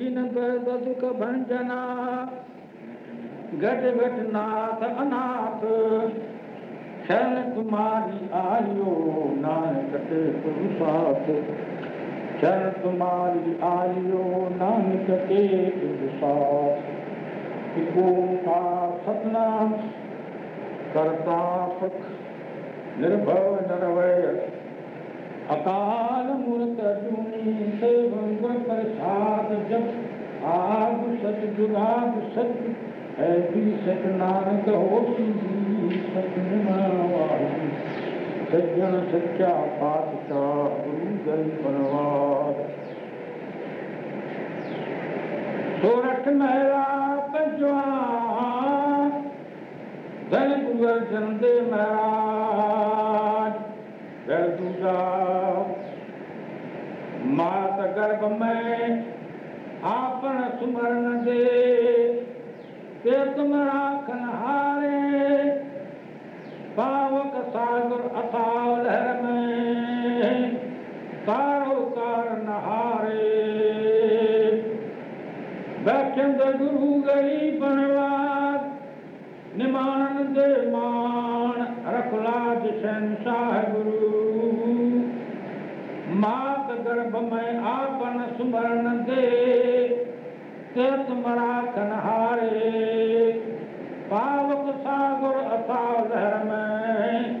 दुख भंजना घट घट नाथ अनाथ। शरण तुम्हारी आयो नानक साथ शरण तुम्हारी आयो नानक ते साथ सतनाम करता सुख निर्भव नरवय अकाल मूर्त प्रसाद जब आग जुगाद सच है भी सच नानक हो सज्जन सच्चा पातशाह गुरु जल परवार। सोरठ मेरा पंजवा धन गुगर जंदे महाराज। घर दूजा गर्भ में आपन सुमरण दे ते तुम राखन हारे पावक सागर अथाव लहर में तारो कार नहारे बैठंद गुरु गई बनवाद निमानन दे मान रखला रखलाज शहनशाह गुरु मात गर्भ में आपन सुमरण दे मरा कनहारे पावक सागर अथा लहर में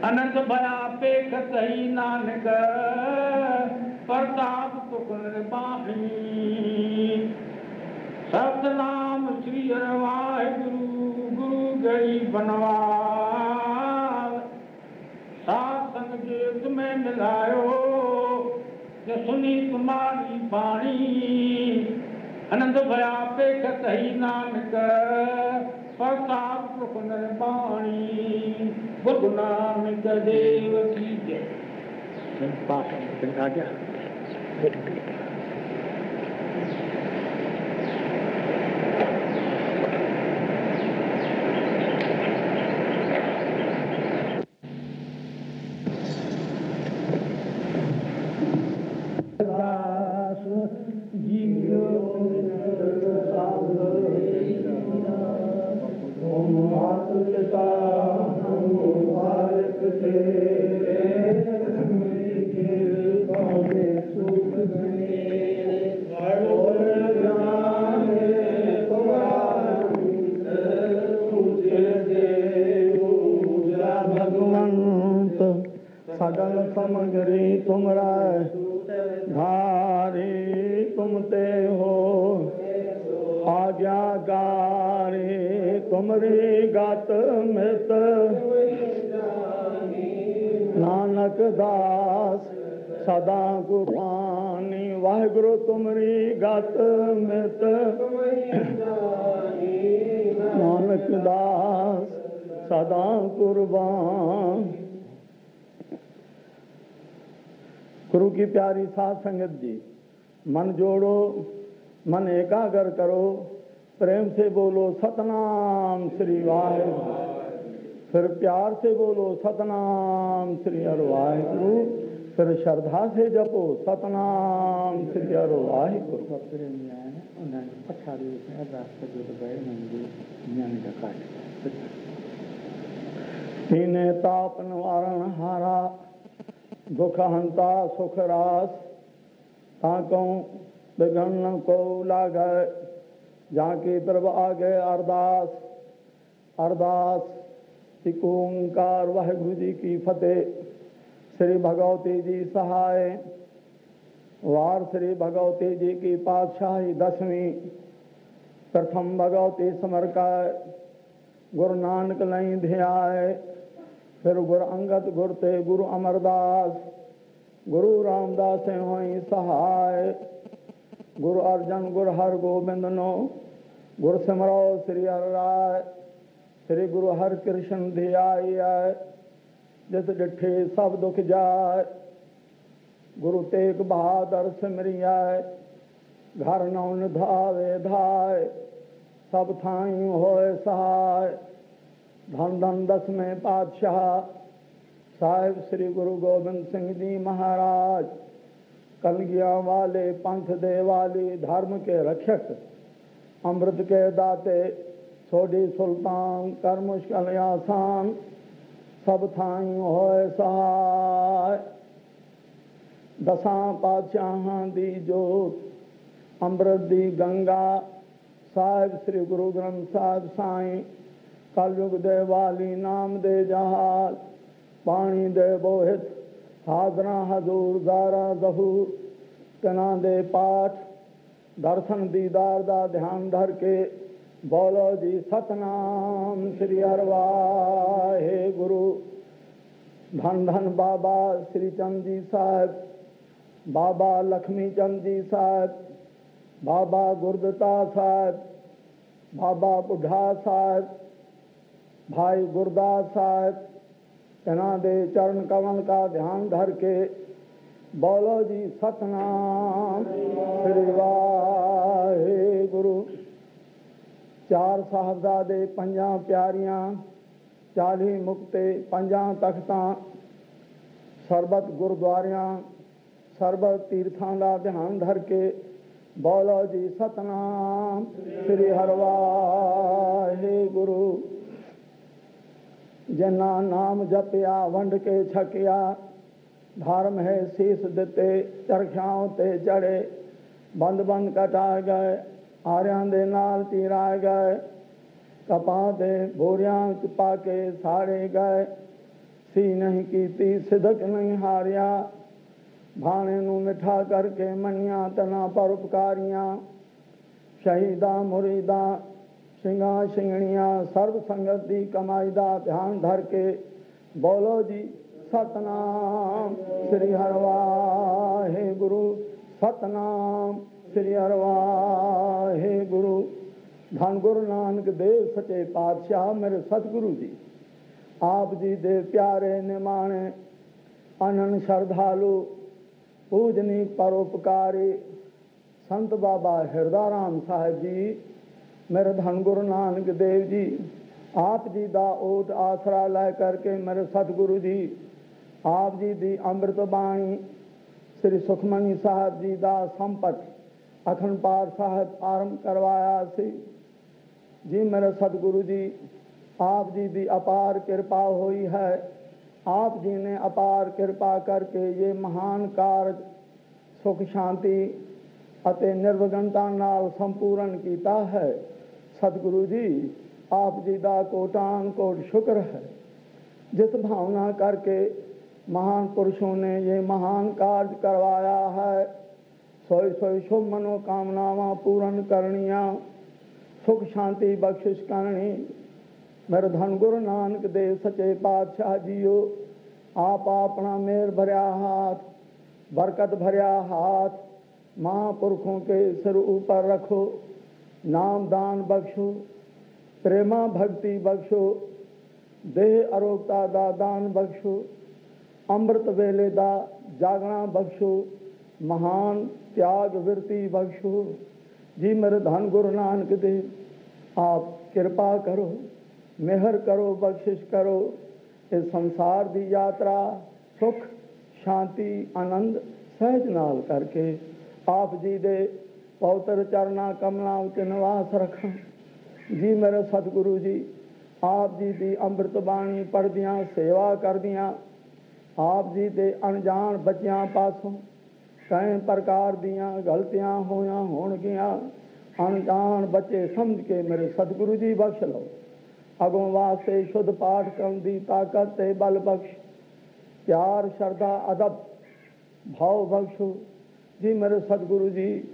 अनंत भया पेख कही नानक प्रताप तुक निर्बाणी सतनाम श्री वाहिगुरु गुरु गई बनवार सात संग जीत में मिलायो के सुनी तुम्हारी बाणी आनंद भया पेख कही नानक प्रताप आ गया प्यारी साथ संगत जी। मन जोड़ो मन एकाग्र करो। प्रेम से बोलो सतनाम श्री वाहिगुरु। फिर प्यार से बोलो सतनाम श्री अर वाहिगुरु। फिर श्रद्धा से जपो सतनाम श्री अर वाहिगुरु। त काट। हीने ताप निवारण हारा। दुखहंता सुख रास ताकों बिगण को लाग झांकी तरफ़ आगे अरदास। अरदास ओंकार वाहगुरु जी की फतेह। श्री भगवती जी सहाय। वार श्री भगवती जी की पातशाही दसवीं। प्रथम भगवती समर का गुरु नानक लई ध्याय। फिर गुरु अंगद गुरु ते गुरु अमरदास गुरु रामदास होई सहाय गुरु अर्जन गुरु हर गोबिंद नो गुरु सिमरो श्री हर राय श्री गुरु हर कृष्ण ध्याय जिस डिठे सब दुख जाए गुरु तेग बहादुर सिमरिया घर नौन धावे धाय सब थाई होए सहाय धन दस में पातशाह साहेब श्री गुरु गोबिंद सिंह जी महाराज, कलगिया वाले पंथ दे वाले धर्म के रक्षक, अमृत के दाते छोड़ी सुल्तान कर मुश्किल आसान सब थाई हो सहाय। दसा पातशाह दी जोत, अमृत दी गंगा, साहेब श्री गुरु ग्रंथ साहब साई कलयुग दे वाली नाम दे जहाल पानी दे बोहित, हाजरा, हजूर दारा जहूर तना दे पाठ, दर्शन, दीदार दा ध्यान धर के बोलो जी, सतनाम श्री अरवा हे गुरु। धन धन बाबा श्री चंद जी साहेब, बाबा लक्ष्मी चंद जी साहेब, बाबा गुरदता साहेब, बाबा बुढ़ा साहेब ਭਾਈ ਗੁਰਦਾਸ ਸਾਹਿਬ ਇਹਨਾਂ ਦੇ ਚਰਨ ਕਮਲ ਦਾ ਧਿਆਨ ਧਰ ਕੇ ਬੋਲੋ ਜੀ ਸਤਨਾਮ ਸ੍ਰੀ ਵਾਹਿਗੁਰੂ ਚਾਰ ਸਾਹਿਬਜ਼ਾਦੇ ਪੰਜਾਂ ਪਿਆਰੀਆਂ 40 ਮੁਕਤੇ ਪੰਜਾਂ ਤਖਤਾਂ ਸਰਬਤ ਗੁਰਦੁਆਰਿਆਂ ਸਰਬਤ ਤੀਰਥਾਂ ਦਾ ਧਿਆਨ ਧਰ ਕੇ ਬੋਲੋ ਜੀ ਸਤਨਾਮ ਸ੍ਰੀ ਹਰਵਾਹਿ ਗੁਰੂ ਜਿਨਾ ਨਾਮ ਜਪਿਆ ਵੰਡ ਕੇ ਛਕਿਆ ਧਰਮ ਹੈ ਸੀਸ ਦਿੱਤੇ ਚਰਖਾਂ ਤੇ ਚੜੇ ਬੰਦ ਬੰਦ ਕਟਾ ਗਏ ਆਰਿਆਂ ਦੇ ਨਾਲ ਤੀਰਾ ਗਏ ਕਪਾਂ ਦੇ ਬੋਰਿਆਂ ਚ ਪਾ ਕੇ ਸਾੜੇ ਗਏ ਸੀ ਨਹੀਂ ਕੀਤੀ ਸਿਦਕ ਨਹੀਂ ਹਾਰਿਆ ਭਾਣੇ ਨੂੰ ਮਿੱਠਾ ਕਰਕੇ ਮੰਨਿਆ ਤਨਾ ਪਰਉਪਕਾਰੀਆਂ ਸ਼ਹੀਦਾਂ ਮੁਰੀਦਾਂ ਸਿੰਘਾਂ, ਸਿੰਘਣੀਆਂ, ਸਰਬ ਸੰਗਤ ਦੀ ਕਮਾਈ ਦਾ ਧਿਆਨ ਧਰ ਕੇ ਬੋਲੋ ਜੀ, ਸਤਨਾਮ ਸ੍ਰੀ ਹਰਵਾਹਿ ਗੁਰੂ ਸਤਨਾਮ ਸ੍ਰੀ ਹਰਵਾਹਿ ਗੁਰੂ ਧੰਨ ਗੁਰੂ ਨਾਨਕ ਦੇਵ ਸੱਚੇ ਪਾਤਸ਼ਾਹ ਮੇਰੇ ਸਤਿਗੁਰੂ ਜੀ। ਆਪ ਜੀ ਦੇ ਪਿਆਰੇ, ਨਿਮਾਣੇ ਅਨੰਦ ਸ਼ਰਧਾਲੂ, ਪੂਜਨੀ ਪਰਉਪਕਾਰੀ ਸੰਤ ਬਾਬਾ ਹਿਰਦਾ ਰਾਮ ਸਾਹਿਬ ਜੀ ਮੇਰੇ ਧੰਨ ਗੁਰੂ ਨਾਨਕ ਦੇਵ ਜੀ ਆਪ ਜੀ ਦਾ ਓਟ ਆਸਰਾ ਲੈ ਕਰਕੇ ਮੇਰੇ ਸਤਿਗੁਰੂ ਜੀ ਆਪ ਜੀ ਦੀ ਅੰਮ੍ਰਿਤ ਬਾਣੀ ਸ੍ਰੀ ਸੁਖਮਨੀ ਸਾਹਿਬ ਜੀ ਦਾ ਸੰਪਤ ਅਖੰਡ ਪਾਠ ਸਾਹਿਬ ਆਰੰਭ ਕਰਵਾਇਆ ਸੀ ਜੀ ਮੇਰੇ ਸਤਿਗੁਰੂ ਜੀ ਆਪ ਜੀ ਦੀ ਅਪਾਰ ਕਿਰਪਾ ਹੋਈ ਹੈ ਆਪ ਜੀ ਨੇ ਅਪਾਰ ਕਿਰਪਾ ਕਰਕੇ ਇਹ ਮਹਾਨ ਕਾਰਜ ਸੁਖ ਸ਼ਾਂਤੀ ਅਤੇ ਨਿਰਵਗਨਤਾ ਨਾਲ ਸੰਪੂਰਨ ਕੀਤਾ ਹੈ ਸਤਿਗੁਰੂ ਜੀ ਆਪ ਜੀ ਦਾ ਕੋਟਾਨ ਕੋਟ ਸ਼ੁਕਰ ਹੈ ਜਿਸ ਭਾਵਨਾ ਕਰਕੇ ਮਹਾਨ ਪੁਰਸ਼ੋਂ ਨੇ ਇਹ ਮਹਾਨ ਕਾਰਜ ਕਰਵਾਇਆ ਹੈ ਸੋਈ ਸੋਈ ਸ਼ੁਭ ਮਨੋ ਕਾਮਨਾਵਾਂ ਪੂਰਨ ਕਰਨੀਆਂ ਸੁਖ ਸ਼ਾਂਤੀ ਬਖਸ਼ਿਸ਼ ਕਰਨੀ ਮੇਰੇ ਧੰਨ ਗੁਰੂ ਨਾਨਕ ਦੇਵ ਸੱਚੇ ਪਾਤਸ਼ਾਹ ਜੀਓ ਆਪ ਆਪਣਾ ਮੇਰ ਭਰਿਆ हाथ बरकत भरिया हाथ महापुरखों के सिर ऊपर रखो नाम दान बख्शो, प्रेमा भक्ति बख्शो, देह अरोगता दा दान बख्शो, अमृत वेले दा जागना बख्शो, महान त्याग वृत्ति बख्शो। जी मेरे धन गुरु नानक देव, आप कृपा करो, मेहर करो, बख्शिश करो। इस संसार की यात्रा सुख, शांति, आनंद सहज नाल करके आप जी दे ਪਵਿੱਤਰ ਚਰਨਾ, ਕਮਲਾਂ ਉੱਤੇ ਨਿਵਾਸ ਰੱਖਾਂ ਜੀ ਮੇਰੇ ਸਤਿਗੁਰੂ ਜੀ, ਆਪ ਜੀ ਦੀ ਅੰਮ੍ਰਿਤ ਬਾਣੀ ਪੜ੍ਹਦਿਆਂ ਸੇਵਾ ਕਰਦਿਆਂ, ਆਪ ਜੀ ਦੇ ਅਣਜਾਣ ਬੱਚਿਆਂ ਪਾਸੋਂ ਕਈ ਪ੍ਰਕਾਰ ਦੀਆਂ ਗਲਤੀਆਂ ਹੋਈਆਂ ਹੋਣਗੀਆਂ। ਅਣਜਾਣ ਬੱਚੇ ਸਮਝ ਕੇ ਮੇਰੇ ਸਤਿਗੁਰੂ ਜੀ ਬਖਸ਼ ਲਓ। ਅਗੋਂ ਵਾਸਤੇ ਸ਼ੁੱਧ ਪਾਠ ਕਰਨ ਦੀ ਤਾਕਤ ਤੇ ਬਲ ਬਖਸ਼। ਪਿਆਰ, ਸ਼ਰਧਾ, ਅਦਬ, ਭਾਵ ਬਖਸ਼ੋ। ਜੀ ਮੇਰੇ ਸਤਿਗੁਰੂ ਜੀ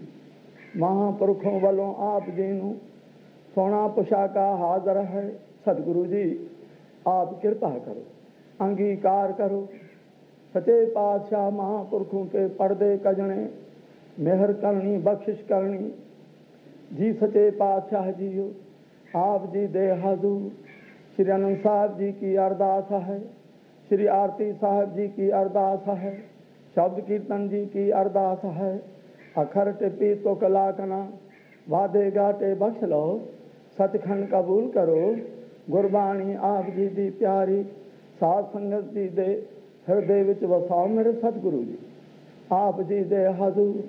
महापुरुखों वालों, आप जी ने सोना पोशाका हाजिर है। सतगुरु जी, आप कृपा करो, अंगीकार करो। सचे पातशाह महापुरखों के पर्दे कजने, मेहर करनी, बख्शिश करनी। जी सचे पातशाह जियो, आप जी दे हजूर। श्री आनंद साहब जी की अरदास है, श्री आरती साहब जी की अरदास है, शब्द कीर्तन जी की अरदास है। अखर टिपी तो कलाकना वादे गाटे बख्श लो सचखंड कबूल करो गुरबाणी आप जी दी प्यारी साध संगत जी दे ਹਿਰਦੇ ਵਿੱਚ ਵਸਾਓ ਮੇਰੇ ਸਤਿਗੁਰੂ ਜੀ ਆਪ ਜੀ ਦੇ ਹਜ਼ੂਰ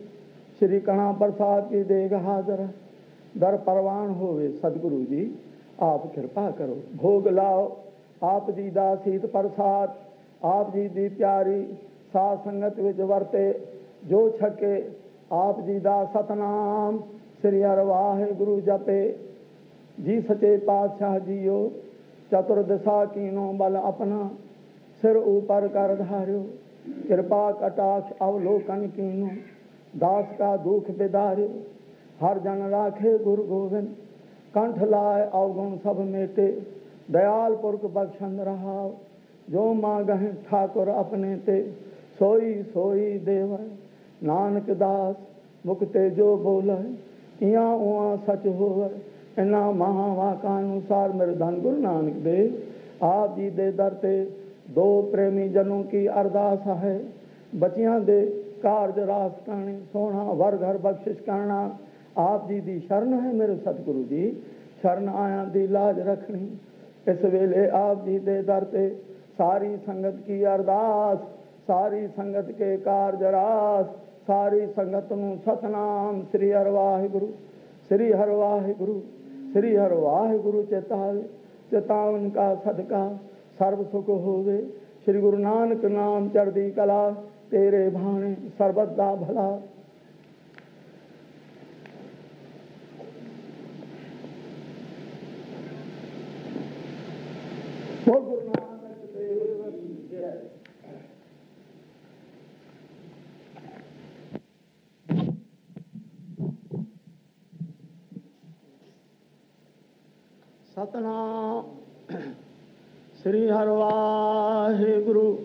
ਸ੍ਰੀ ਕਣਾ ਪ੍ਰਸਾਦ ਕੀ ਦੇਗ ਹਾਜ਼ਰ ਹੈ ਦਰ ਪਰਵਾਨ ਹੋਵੇ ਸਤਿਗੁਰੂ ਜੀ ਆਪ ਕਿਰਪਾ ਕਰੋ ਭੋਗ ਲਾਓ ਆਪ ਜੀ ਦਾ ਸੀਤ ਪ੍ਰਸਾਦ ਆਪ ਜੀ ਦੀ ਪਿਆਰੀ ਸਾਧ ਸੰਗਤ ਵਿੱਚ ਵਰਤੇ ਜੋ ਛਕੇ आप जी ਦਾ सतनाम, श्री ਅਰਵਾਹ ਗੁਰੂ ਜਪੇ ਜੀ ਸਚੇ ਪਾਤਸ਼ਾਹ ਜੀਓ ਚਤੁਰ ਦਿਸ਼ਾ ਕੀਨੋ बल अपना, सिर ऊपर कर ਧਾਰਿਓ कृपा कटाक्ष अवलोकन कीनो, दास का दुख बिदारो हर जन राखे गुरु गोविंद, कंठ लाए अवगुण सब मेटे। दयाल पुरख बख्शन रहा जो माँ गह ठाकुर अपने ते, सोई सोई देवा। नानक दास मुकते जो बोल है यहाँ उहाँ सच हो इना महा अनुसार मेरे धन गुरु नानक देव आप जी दे दर ते दो प्रेमी जनों की अरदास है बचिया दे कारज रास करने सोना वर घर बख्शिश करना। आप जी दी शरण है मेरे सतगुरु जी, शरण आया दी लाज रखनी इस वेले आप जी दे दर ते सारी संगत की अरदास, सारी संगत के कारज रास। ਸਾਰੀ ਸੰਗਤ ਨੂੰ ਸਤਨਾਮ ਸ੍ਰੀ ਹਰਿ ਵਾਹਿਗੁਰੂ ਸ੍ਰੀ ਹਰਿ ਵਾਹਿਗੁਰੂ ਸ੍ਰੀ ਹਰਿ ਵਾਹਿਗੁਰੂ ਚੇਤਾਵੇ ਚੇਤਾਵਨ ਕਾ ਸਦਕਾ ਸਰਬ ਸੁਖ ਹੋਵੇ ਸ੍ਰੀ ਗੁਰੂ ਨਾਨਕ ਨਾਮ ਚੜ੍ਹਦੀ ਕਲਾ ਤੇਰੇ ਭਾਣੇ ਸਰਬਤ ਦਾ ਭਲਾ ਸ੍ਰੀ ਹਰਿ ਵਾਹਿਗੁਰੂ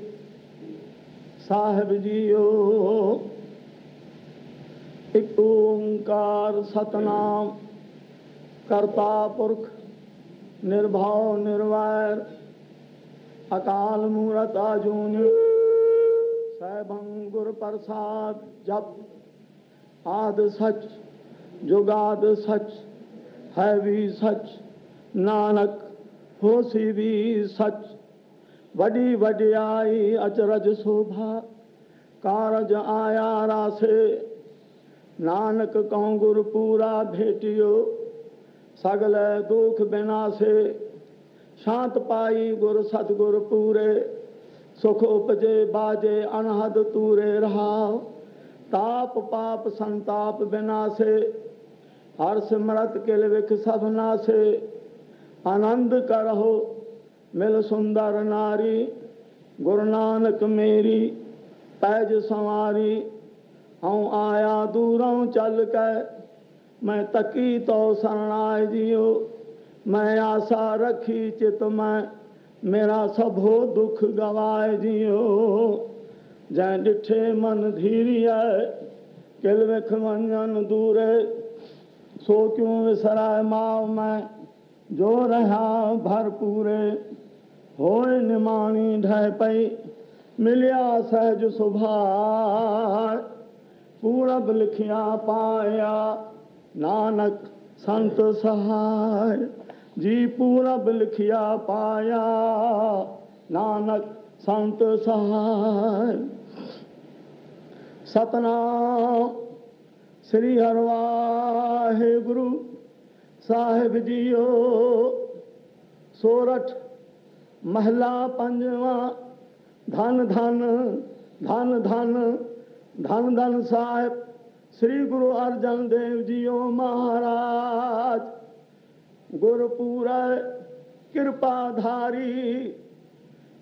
ਸਾਹਿਬ ਜੀਓ ਇੱਕ ਓੰਕਾਰ ਸਤਨਾਮ ਕਰਤਾ ਪੁਰਖ ਨਿਰਭਉ ਨਿਰਵੈਰ ਅਕਾਲ ਮੂਰਤ ਆਜੂਨ ਸੈਭੰ ਗੁਰ ਪ੍ਰਸਾਦ ਜਪ ਆਦ ਸਚ ਜੁਗਾਦ ਸਚ ਹੈ ਵੀ ਸਚ हो भी सच। वडी वडी आई अचरज शोभा। कारज आया रासे। नानक कऊं पूरा भेटियो। सगल दुख बिनासे शांत पाई गुर सतगुर पूरे। सुख उपजे बाजे अनहद तूरे रहा ताप पाप संताप बिना से हर सिमरत किल विख सब नासे आनंद करहो मिल सुंदर नारी, गुरु नानक मेरी, पैज संवारी। हूँ आया दूरों चल के, मैं तकी तो शरणाए जियो। मैं आशा रखी चित मैं, मेरा सबो दुख गवाए जियो। जै डिठे मन धीरी है, किल विख मंजन दूरे, सो क्यों विसराय माओ मैं? जो रहा भरपूर होए निमाणी ढह पई, मिलिया सहज सुभा पूरब लिखिया पाया, नानक संत सहाय। जी पूरब लिखिया पाया, नानक संत सहाय। सतनाम, श्री हरवाहे गुरु। साहिब जियो, सोरठ, महला पंजवा, धन धन धन धन धन धन साहेब, श्री गुरु अर्जन देव जियो महाराज। गुरपुर, कृपाधारी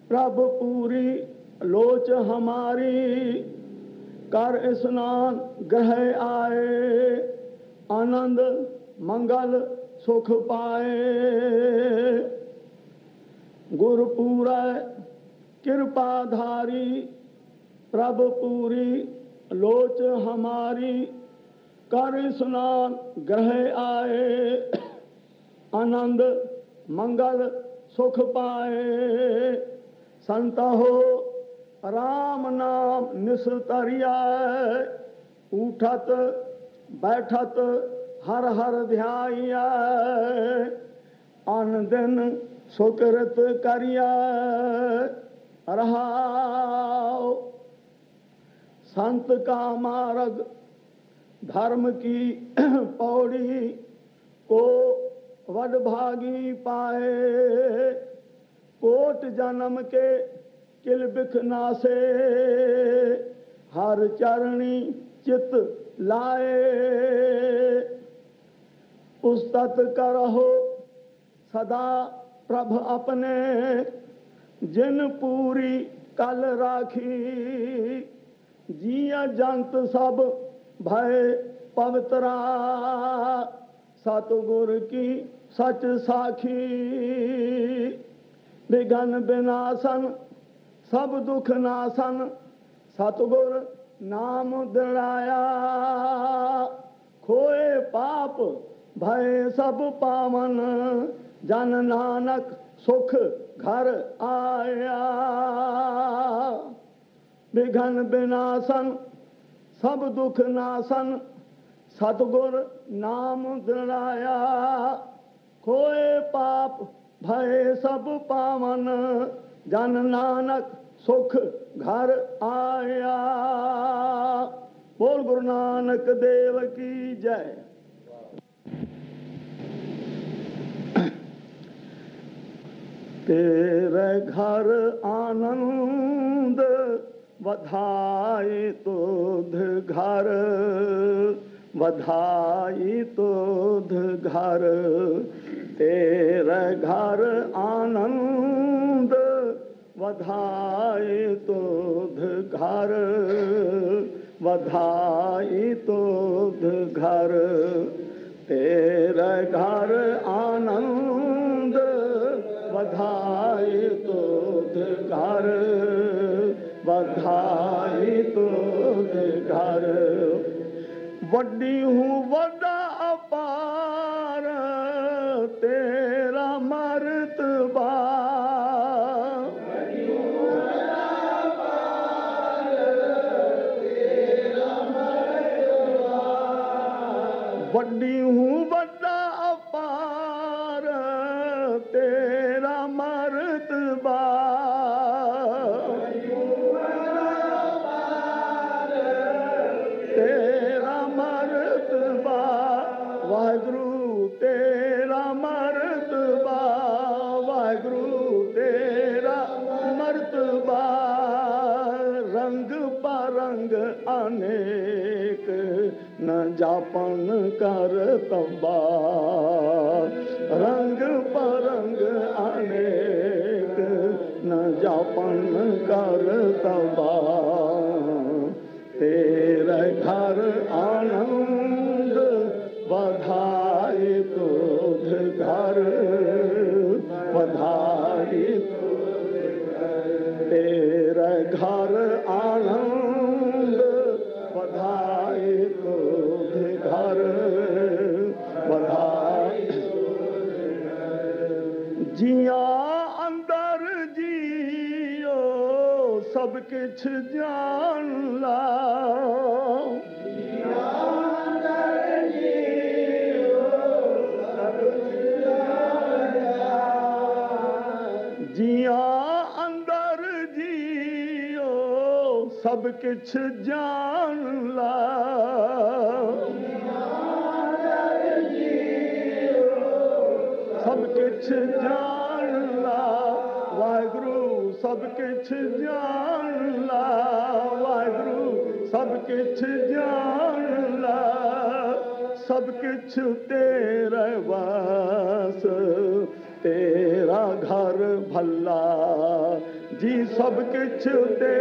प्रभु पूरी लोच हमारी, कर स्नान ग्रह आए, आनंद मंगल सुख पाए। गुरपुर कृपाधारी प्रभु पूरी लोच हमारी, कर स्नान ग्रह आए। आनंद मंगल सुख पाए। संत हो, राम नाम निस्तरिया उठत, बैठत हर हर ध्याया अन दिन सुकृत करिया। रहाओ, संत का मार्ग, धर्म की पौड़ी को वड भागी पाए। कोट जन्म के किल बिखना से हर चरणी चित लाए। पुस्तक करहो सदा प्रभ अपने, जिन पूरी कल राखी। जिया जंत सब भय पवित्रा, सतगुर की सच साखी। विघन विनाशन सब दुख नाशन, सतगुर नाम दृढ़ाया खोए पाप भय सब पावन, जन नानक सुख घर आया। विघन विनाशन, सब दुख नाशन सतगुर नाम दृढ़ाया खोए पाप, भय सब पावन, जन नानक सुख घर आया। बोल गुरु नानक देव की जय। तेरे घर आनंद बधाई तुध घर। बधाई तुध घर तेरे घर आनंद बधाई तुध घर। बधाई तुध घर तेरे घर आनंद बधाई तुध घर बधाई तुध घर। वड्डी हूँ वॾा कर to.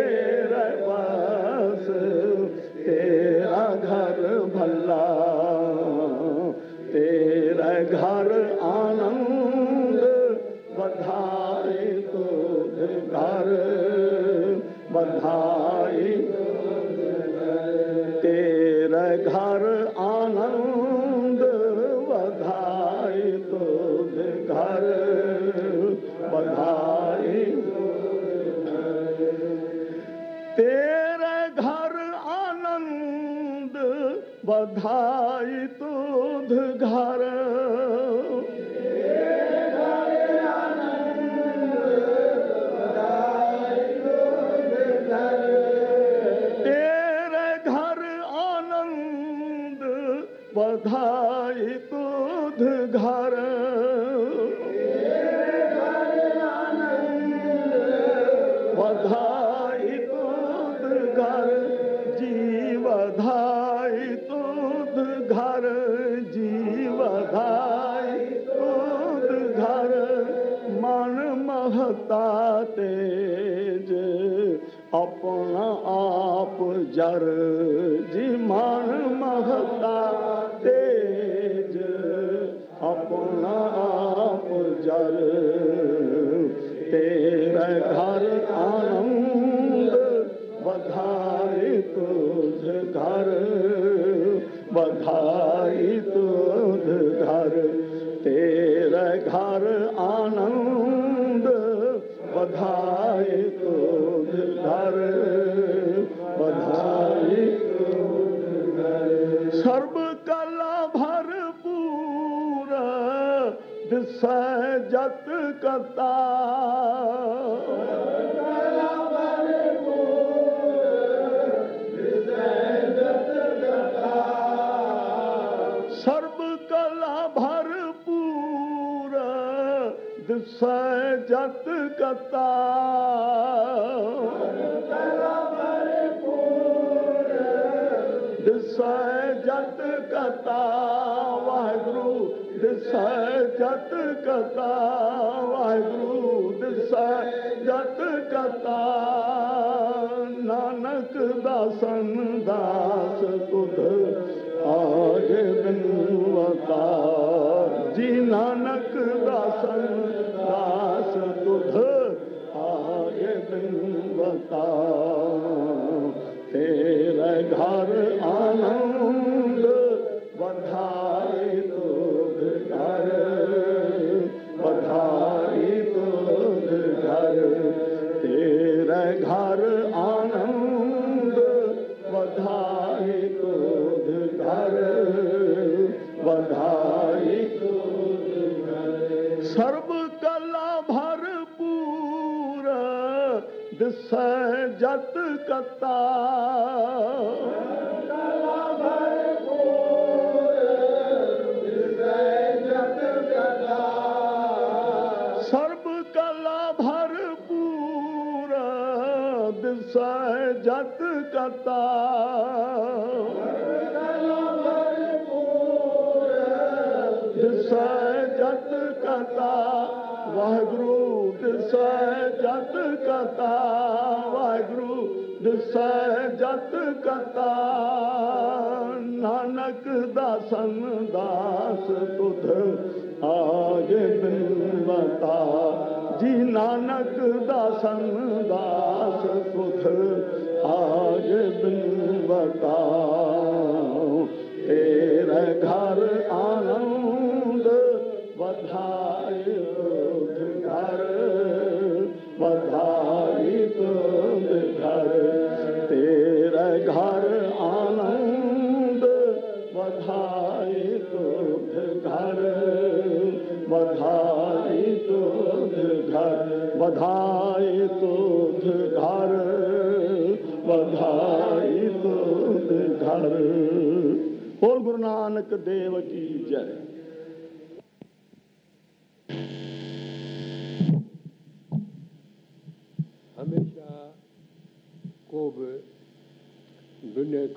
पधाई दूध घर सर्ब कला भर पूर जत कता। भरपूर बिस किसाइत कथा वहगरुस कथा जत कता नानक दासन दास बुध آج بلوتا جي نانڪ داسن داس سک آج به وير گهر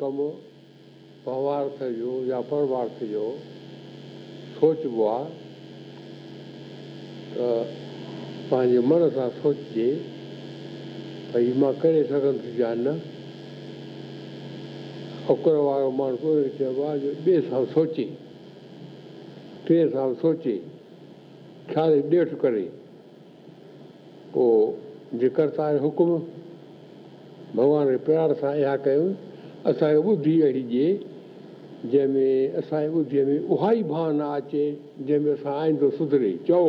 ڪم سواٿ جو يا پروارٿ جو سوچبو آهي ته پنهنجي من سان سوچجي ڀئي مان ڪري سگهندس يا نه. اڪر وارو ماڻهو چئبو آهي جو ٻئي سان سوچي ٽي سان سوچي خيال ڏيٺ ڪري پوءِ جيڪر توهان جو حڪم ڀڳوان جي پيار سان اها ڪيون اسان کي ٻڌي اهڙي ڏئي جنهن ۾ اسان جي ٻڌيءَ ۾ اها ئي ڀاونا اچي جنهن ۾ اسان آئيندو سڌري. چئو.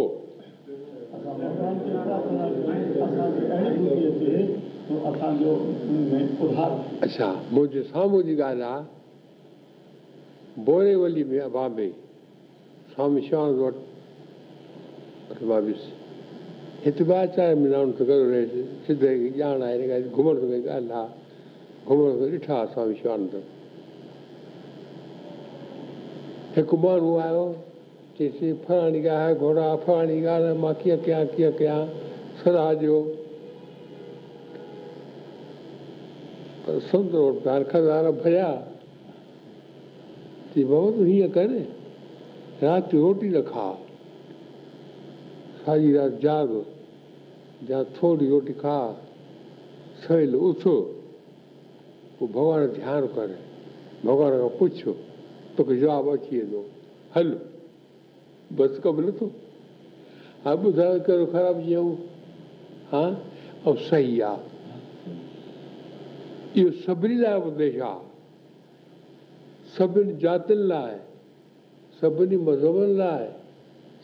اڇا منهنجي سامهون جي ڳالهه آهي. بوريولي ۾ بامبي سوامي شوانند وٽ مان ويس هتي ٻه چار مهينا سڌي ڄاڻ آهي گهمڻ ڳالهه آهي گهمڻ ڦرڻ ڏٺا سوامي شوانند هڪ ماڻهو آيو چئيس فلاڻي ڳالهه گهوڙا فلاڻي ڳالهه مان ڪيئن ڪيان ڪيئن ڪيان صلاح ڏيو پر سندر کزانا ڀريا چئي بابا تون هيئن ڪر رات جو روٽي نه کا ساڄي رات جاگ يا ٿوري روٽي کا سويل اٿ پوءِ ڀڳوان جو ڌيان ڪر ڀڳوان کان پڇ توکي جواب اچي ويندو هل بس ڪم نٿو. ها ٻڌايو ڪهڙو خراب چيون ها ۽ صحيح آهي اهو سڀني لاءِ اپديش آهي سڀني جاتين لاءِ سڀني مذهبن لاءِ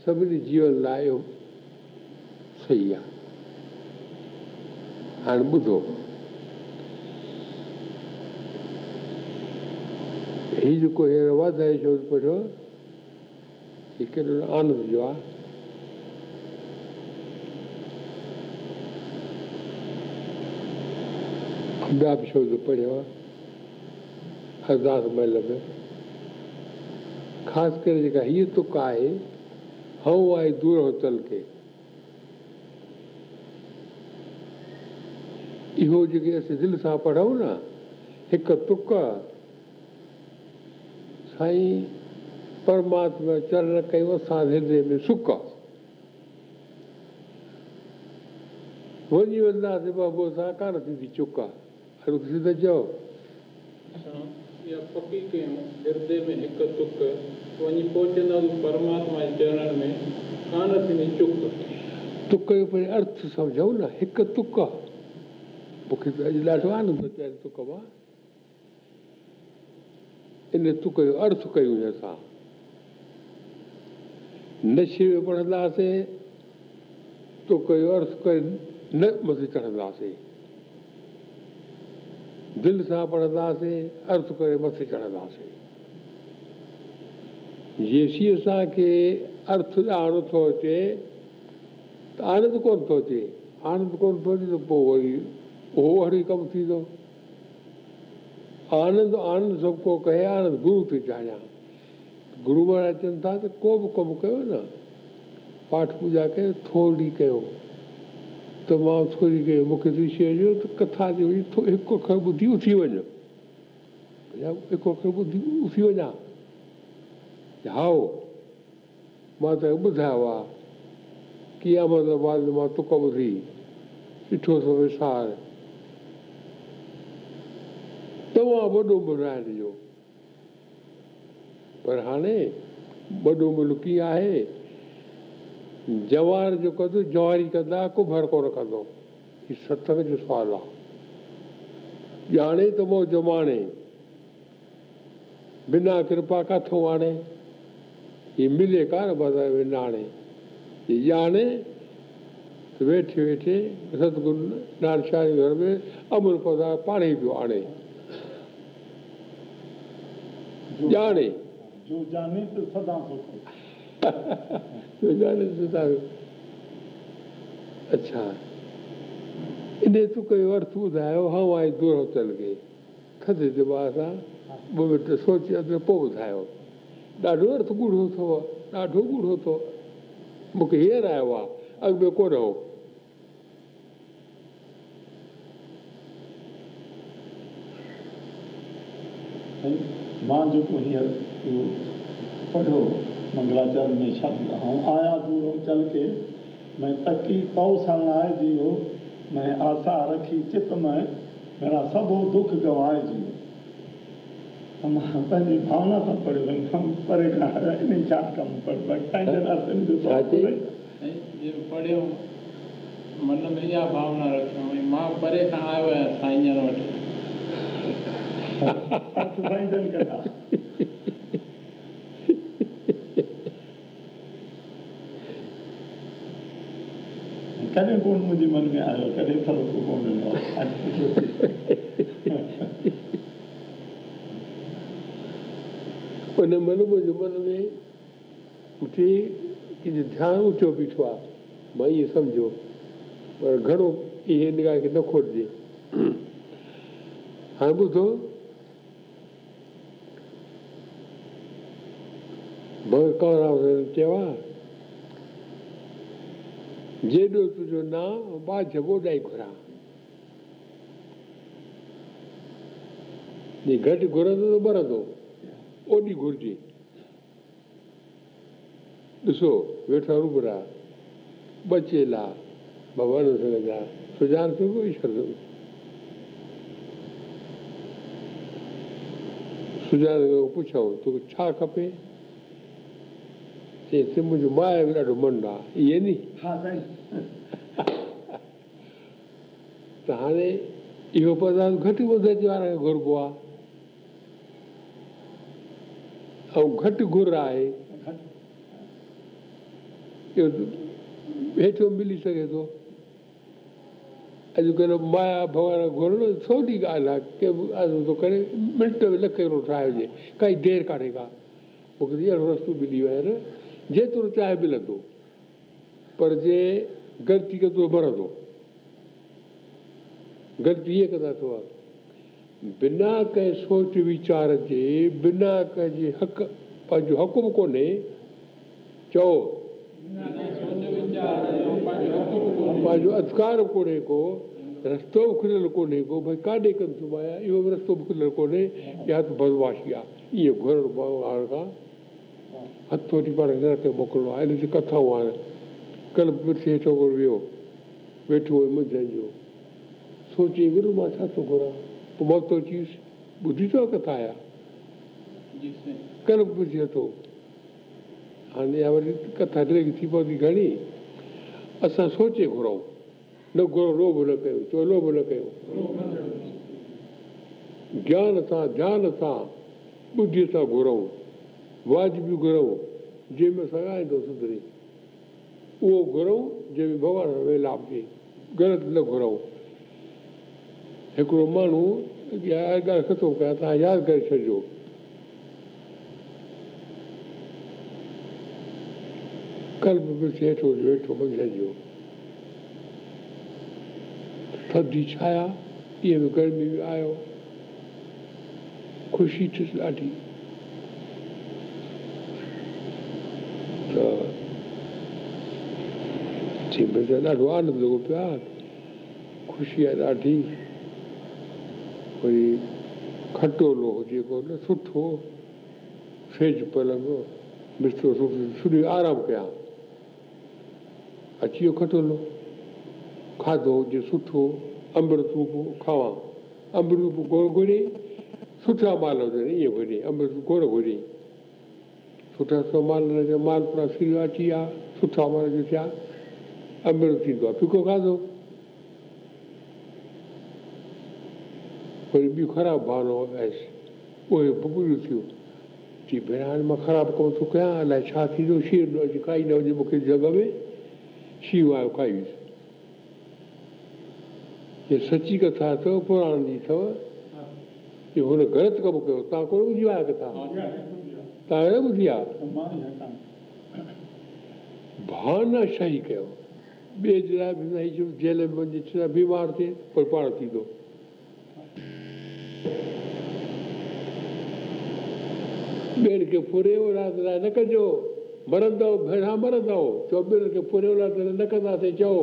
سڀني جيون لاءِ اهو صحيح آهي هاڻي ٻڌو هيءُ جيڪو هينئر واڌاري شبد پڙهيو هيءُ ڪيڏو آنند جو آهي ٻيا به شبد پڙهيو آهي ارداس مهل ۾ خاص ڪري جيڪا هيءَ تڪ آهي هئون آهي دور هو تل ڪي اهو جيڪي اسين دل سان پڙهون نه هڪ تڪ سائين پرماتما چرڻ ڪيون اسان هردي ۾ سک وڃي وينداسين بابو اسان ڪانه ٿيندي چڪ آهي سڌو چئو. اسان اها پڪي ڪيون هردي ۾ هڪ تڪ وڃي پهچنداسين پرماتما جي چرڻن ۾ ڪانه ٿيندي چڪ. تڪ جو پهرين ارٿ سمجهون نه هڪ تڪ مون کي ته اڄ ڏاڍو آنند اچي تڪ مان ان تڪ جو ارٿ ڪيون اسان نشي ۾ پڙهنداسين تڪ جو ارٿ ڪري نه مٿي چڙهنداسين دل سان پڙهنداسين ارٿ ڪري مٿي چڙهنداسين جيسي اسان کي ارٿ ڄاڻ ٿو اچي ته آنند ڪونه ٿو اچي آنند ڪونه ٿو اچي ته پوءِ وري اهو اهڙي ڪم ٿيندو آنند آنند سڀ ڪو ڪهي آنند گرو ٿي چاهيان گرو مهاراج چون ٿا ته ڪو به ڪم ڪيو نه پاٺ پوڄا ڪيو ٿوري ڪيو ته مان ٿوري ڪيو مون کي ڏسي وڃو ته ڪٿا جي وڃي ٿو هڪ اکر ٻڌي اٿي وڃو. هڪ اکر ٻڌي اٿي وڃان. هائو مان ته ٻڌايو آهي قيامت بعد مان تڪ ٻڌي ڏٺو سو وسار تمام وڏو مرائڻ جو پر هاڻي وڏو ملڪ ڪيئن آهي. جوار جو ڪد جواري ڪندا ڪڀر ڪونه ڪندو. هيءُ ستسنگ جو سوال آهي. ڄاڻي ته مو جماڻي بنا ڪرپا ڪاٿو آڻي. هيءُ ملي ڪانه بدائي وڃاڻي هيءُ ڄاڻي ويٺي ويٺي ستگرو نانڪ شاهه جي گهر ۾ امرت پاڻ ئي پيو آڻي ڄاڻي جو جاني تو سدا سک ڄاڻي سٺا اڇا ان تڪ جو ارٿ ٻڌايو هوائي دور چل ڪي ٿڌي دماغ سان ٻه منٽ سوچي اڳتي پوءِ ٻڌايو ڏاڍو ارٿ ڳوڙهو اٿو ڏاڍو ڳوڙهو اٿو مون کي هينئر آيو آهي اڳ ۾ ڪونه هو مان جيڪو هينئر اهو پڙهيو منگلاچرڻ ۾ شبد ۽ آيا دور چل ڪي مين تڪي پو سڻائي جيو مين آشا رکي چت ۾ ميرا سڀ دک گوائي جيو هم پنهنجي ڀاونا سان پڙهيو پري کان ڇا ڪم جو ڇا جي پڙهيو من ۾ اها ڀاونا رکيو ڀئي مان پري کان آيو آهيان سائين وٽ من منهنجي من ۾ ڪنهن جو ڌيان اوچو بيٺو آهي مان ائين سمجهو پر گهڻو اهي نگاهه کي نه کوٽجي هاڻي ٻڌو چيو آهي جيڏو تنهنجو نام باج ٻوڏائي گهران جي گهٽ گهرندو ته مرندو اوڏي گهرجي ڏسو ويٺا روبرا ٻه چيلا ڀڳوان جا سڃاڻ ٿيو ڪو ايشور سڃاڻ کان پڇئون توکي ڇا کپي چئي تي منهنجو مائي ۾ ڏاڍو من آهي اهي ني ته هاڻي اهو پدارٿ گهٽ وڌ وارا گهربو آهي ۽ گهٽ گهر آهي. اهو هيٺيو ملي سگهي ٿو اڄڪلهه مايا ڀڳوان گهرڻ ٿوري ڳالهه آهي ڪي به ٿو ڪري منٽ ۾ لک ٺاهي هجي ڪائي دير ڪانهي ڪا؟ مون کي اهڙو رستو ملي ويو آهي نه جيترو چاهي ملندو پر جي غلطي ڪندو مرندو غلطي ائين ڪندا اٿو بنا ڪنهن سوچ ويچار جي بنا ڪنهن جي حق پنهنجو حق به ڪونهي چئو پنهنجو اڌڪار ڪونهي ڪو رستو به کليل ڪونهي ڪو ڀئي ڪاڏي ڪندس مايا اهو به رستو به کليل ڪونهي يا ته بدمعاشي آهي ائين گهرڻ کان هٿ وٺي پاڻ کي نرڪ موڪلڻو آهي ان جي ڪٿائون هاڻي ڪلهه پٺي ڇوڪرو ويو ويٺو هيو منجهند جو سوچي گرو مان ڇا ٿو گهران پوءِ مان ٿو چيس ٻڌي اٿو ڪٿا آيا ڪلهه پڇي ٿو هاڻي اها وري ڪٿا ڊريگ ٿي پوندي گهڻي اسان سوچي گهرئون نه گهرو لوڀ نه ڪيو چو لوڀ نه ڪيو گيان سان ڌيان سان ٻڌيءَ سان گهرئون واجبي گهرئون جنهن ۾ اسان ڳائيندو سڌري اهو گهرئون جنهن ۾ ڀڳوان سان ويلاپ ٿئي غلط نه گهرئون هڪڙو ماڻهو اها ڳالهه ختم ڪيان توهان ياد ڪري ڇڏجو ڪلهه به هيٺو ويٺو منجهند جو ٿڌي ڇايا ائين به گرمي به آيو خوشي ڏاڍي پيو ڏاڍو آنند لڳو پيو آهي خوشي آهي ڏاڍي وري کٽولو هجي نه سٺو سيج پلنگ سٺو آرام ڪيان اچي ويو کٽولو کاڌو هجي سٺو امرت روپ کاوان امرت روپ گوڙ گهري سٺا مال هجن ائين گهري امرت گوڙ گهري سٺا مال هن جا مال پورا سير اچي ويا سٺا مال جو ٿيا امرت ٿيندو آهي ڦڪو کاڌو. وري ٻيون خراب ڀاونا آيس اهي ڀڳيون ٿيون. چئي ڀيڻ هاڻي مان خراب ڪم ٿو ڪيان الائي ڇا ٿيندو شير نه هجي ڪائي نه هجي مون کي جڳهه ۾ شيو آيو کائي ويس هي سچي ڪٿا اٿو پراڻ جي اٿو. هن غلط ڪم ڪيو توهان ڪونه ٻڌي آيا ڪٿا توهان نه ٻڌي آهي ڀاونا شاهي ڪيو ٻئي جي لاءِ به جو جيل ۾ وڃي ڇڏا بيمار ٿئي پر پاڻ ٿيندو ٻين کي فري اولاد لاءِ نه ڪجو. مرندو ڀيڻا مرندو چئو ٻين کي فري اولاد لاءِ نه ڪنداسين چئو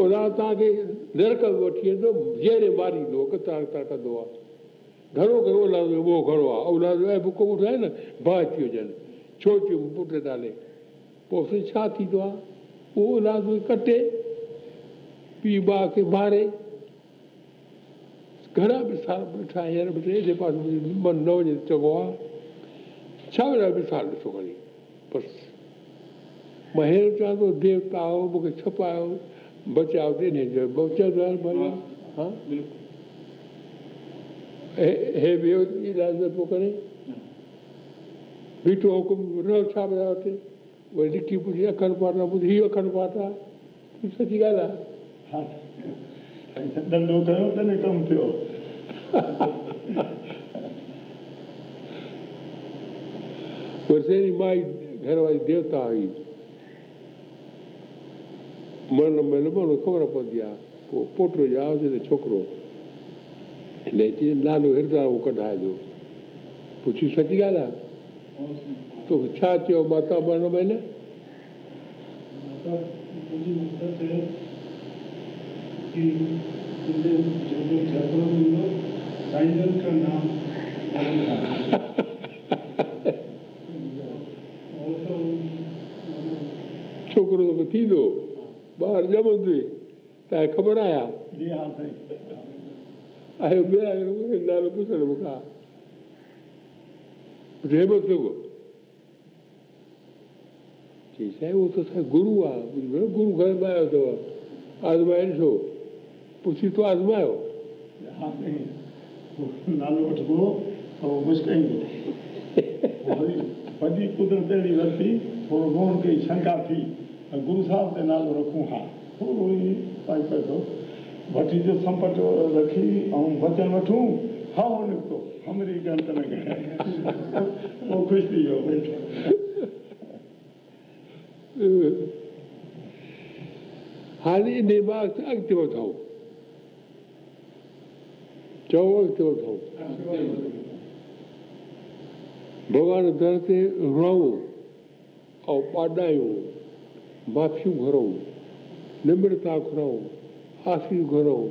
اولاد توهان کي نرڪ وٺي ويندو جهڙي ماريندو ڪتار ڪندو آهي گهڻو گهڻو اولاد ۾ اهو گهڻو آهي اولاد ۾ بڪ ٻڌائي نه باهه ٿي هجن ڇوٽيون پٽ نالي پوءِ ڇا ٿيندو آهي اهو اولاد کي ڪٽي پيءُ ڀاءُ کي ماري گهڻا مثال ڏٺا هينئر به ايڏي پاسي من نه وڃي چڱو آهي ڇا وڏا مثال ڏٺو کڻي بس مان هينئر چوان ٿو ديوتا مون کي ڇپايو بچاءُ تي چوندو آهي ها هي ٻيو علاج نه پيو ڪري بيٺو حڪم نه ڇا ٻڌايو هتي وري لکي پڇي اکر پاتا ٻڌ هيءَ اکر پاتا سچي ڳالهه آهي ڌنڌو ڪيو تڏهن ڪم ٿيو ورسيري مائي گهر واري ديوتا هئي مرڻ مهل ماڻهو خبر پوندي آهي پوءِ پوٽو ڄائو ته ڇوڪرو نالو هردي اهو ڪڍائجو پڇي سچي ڳالهه آهي توکي ڇا چيو ماتا مرڻ مهل ڇوڪرو توکي ٿيندو ٻار ڄمندي توهان کي خبر آيا نالو ته اسان جو گرو آهي گرو گهر ۾ آيو اٿو آزمائي ڏسو پڇي تو آزمايو نالو وٺبو قدرت اهڙي ورتي ٿورو گهڻو ڪئي شنڪا ٿي ۽ گرو صاحب تي نالو رکون ها ٿورو پيو وٺي جو سمپٽ رکي ۽ وچن وٺون ها اهو نڪتو. همري گڻت نه اهو خوش ٿي ويو. ويٺو هاڻي ان دماغ سان اڳتي وڌون چئو اڳتي وڌون ڀڳوان در تي رهون ۽ پاڏايون مافيون گهرون نمرتا گهرون آسيون گهرون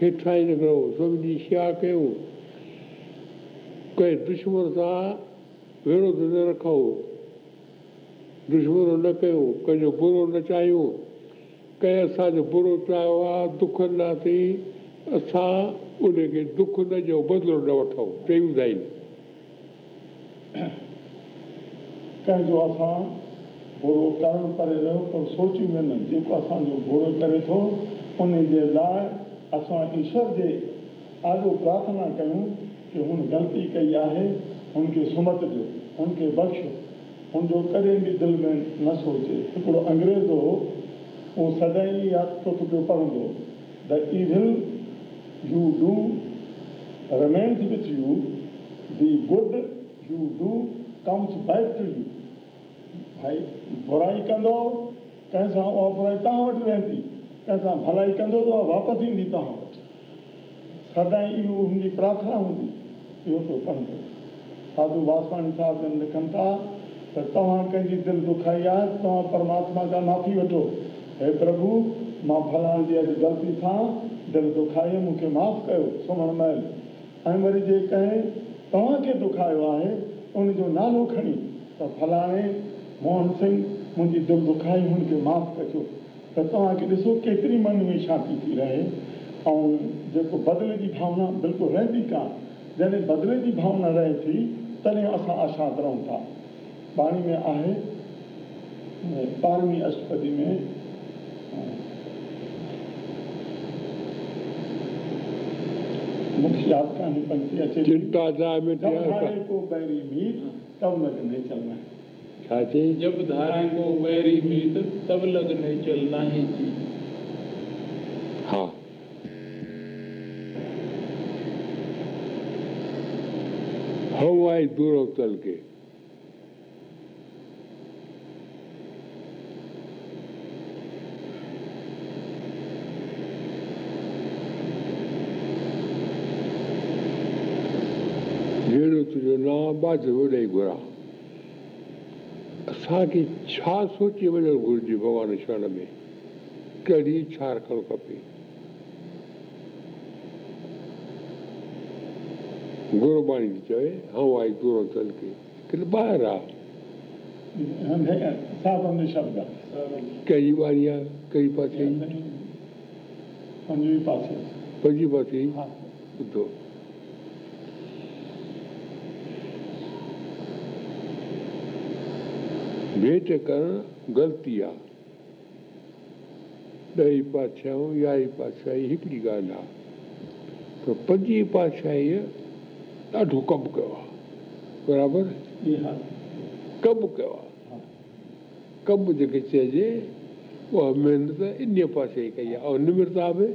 هيٺائي نه گهرون سڀني شيوا ڪيون ڪنهن دشمن سان وروڌ نه رکون دشمن نه ڪيون ڪنهن جو برو نه چاهيون ڪنهن اسان جو برو چاهيو آهي دک ٿي اسان ان کي دک نه جو بدلو نه وٺون ٽي هوندا آهن ڪنهن جو اسان برو ڪرڻ پري رهيو پر سوچيون نه جيڪو اسان جو برو ڪري ٿو ان جي لاءِ اسان ايشور جي ڏاڍو پرارٿنا ڪيون ڪه هن غلطي ڪئي آهي هن کي سمت ڏيو هن کي بخشو هن جو ڪڏهن به دل ۾ نه سوچي هڪڙو انگريز هو اهو سدائين اها تڪ پيو پڙهندو the all you do remains with you, the good you do comes back to you. ڀائي برائي ڪندو ڪنهن سان اها برائي توهان وٽ رهندي ڪنهن سان ڀلائي ڪندو ته اها واپس ايندي توهان وٽ. سدائين اهو هن جي پرارٿنا هوندي اهو پيو پڙهندو ساڌو واسواڻي صاحب لکن ٿا ته توهان ڪنهن جي دل دکائي آهي توهان پرماتما کان معافي وٺو. هي پرڀو مان فلاڻي جي اڄ غلطي سان دل دکائي مون کي معاف ڪيو سمهڻ مهل. ۽ وري جي ڪنهن توهان کي دکايو آهي ان جو نالو کڻي ته فلاڻي موهن سنگهه منهنجي دل دکائي هن کي معاف ڪجو. ته توهان کي ڏسو ڪيتري من ۾ شانتي ٿي رهي. ۽ جيڪو بدلي جي ڀاونا بلڪل رهندي ڪانه. جڏهن بدلي جي ڀاونا رهي ٿي تڏهن اسان آشاد رهون ٿا. پاڻي ۾ آهي ٻارهوين اشٽپدي ۾ مون کي ياد ڪانهي پنڪت اچي. چنتا جائي ڪو بيري ميت تب لگني چلنا. هي छाती जब धारा को वैरी हुई तो तब लगने चलना ही हाँ। हवाई दूर उतल के। Jeru tu jana ba jeru le gura. اسان کي ڇا سوچي وڃڻ گهرجي ڀڳوان شرڻ ۾ ڪهڙي ڇا رکڻ کپي گرباڻي دورو ڪي ٻاهر آهي آهي پاسي پنجين پاسي ٻڌو ڀيٽ ڪرڻ غلطي آهي. ڏهي پاتشاهون يارهين پاتشاهي هڪڙي ڳالهه آهي. ته پنجين پاتشاهيءَ ڏاڍو ڪم ڪيو آهي. برابر؟ ڪم ڪيو آهي. ڪم جيڪي چئجي اها محنت ان پاسي ئي ڪئي آهي. ۽ نمرتا به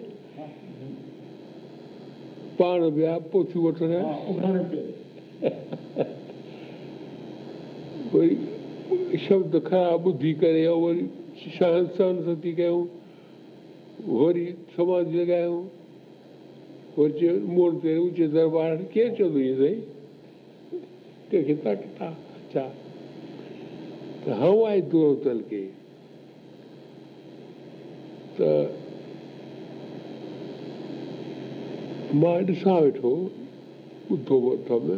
پاڻ ويا پوٿيون وٺڻ ها اگهاڙي پيو. وري شبد خراب ٻڌي ڪري ۽ وري سهن سهن ستي ڪيون وري سماج لڳايون. وري چيو موڙ تي اوچي درٻار ڪير چوندو ائين سائين؟ ڪنهن کي ٿا ڪٿان ڇا ته هوائي دورو تل ڪي ته مان ڏسان ويٺو ٻڌو به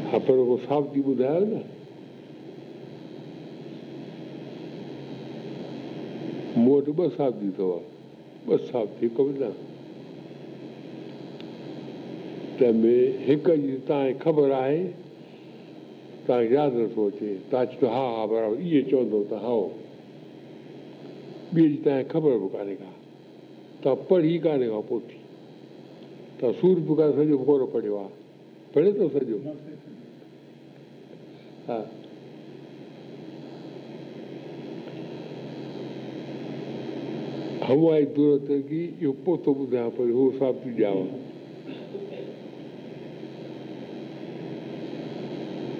ها پر اهو ثابتي ٻڌايو نه مون وٽ ٻه ثابتي اٿو ٻه ثابتي هڪ به نه تنهن ۾ هڪ جي توهان کي خبر آهي توهان کي ياد نٿو اچي توهان ها ها برابر اهي چوندو ته ها ٻئي جي توهان کي خبر به ڪانهي ڪا توهان پڙهي ڪانهي ڪا پوٿي توهان سور به ڪانه سڄو ڪونه پڙهيو آهي پڙهي ٿو سڄو ثابتي ڏيانو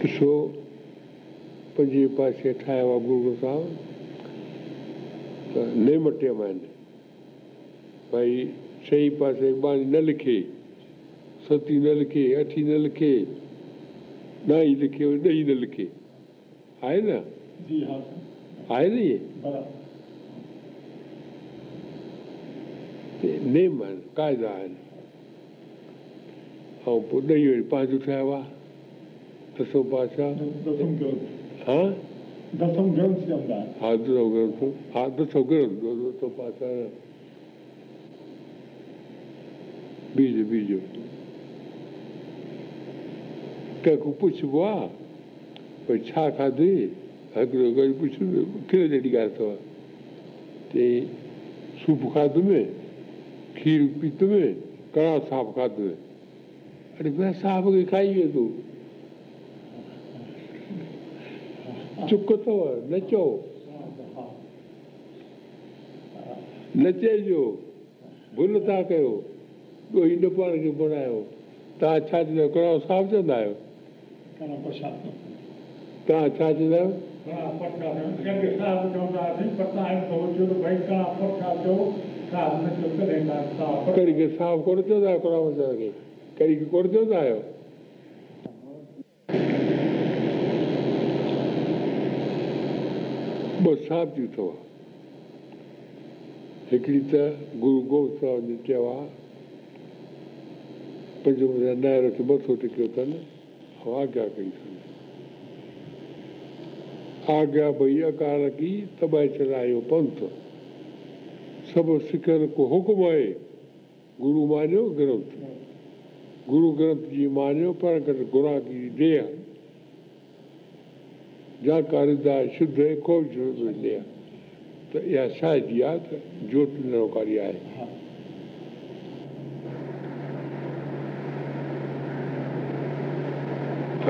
ڏسو پنجي پاسي ٺاهيا آهن ڀئي ڇهين پاسي نه لکي ستي نه لکي اٺي نه لکي نائي لکي ڏهي نه لکي آهي نه آهي نه اهي نيم آهن قاعدا آهن ۽ پوءِ ڏهي وري پنهنجو ٺاهيو آهي دسو پاتشاهه ها دسم گرنٿ چوندا آهن ها دسو گرنٿ ها دسو گرنٿ دسو پاتشاهه بيج بيج ڪنهن کون پڇبو آهي ڀئي ڇا کاڌئي وري پڇ کير جهڙي ڳالهه اٿو تي سوپ کاڌم کير پيتم ڪڙا صاف کاڌم اري ڀئي صاف کي کائي ويو تون چڪ اٿو نه چئو نه چئجو ڀل ٿا ڪيو پاڻ کي بڻايو توهان ڇا چوندا آهيو ڪڙاهه صاف چوندا آهيو پرساد توهان ڇا چوندا آهيو ڪڙا صاف ڪونه چوندا کي کي ڪونه چوندا ٻه سابتيون اٿو هڪڙي ته گرو گوبند صاحب ني چيو آهي پنج منهنجا ناير کي مٿو ٽيڪيو اٿن ऐं आज्ञा कई आज्ञा भई अकाल की तबाए चलायो पंथ। सभु सिखनि को हुकुम आहे गुरू मानियो ग्रंथ। गुरू ग्रंथ जी मानियो पर घटि गुराह की देह जानकारीदा शुद्ध आहे को बि न आहे त इहा छा जी आहे त जोत निरंकारी आहे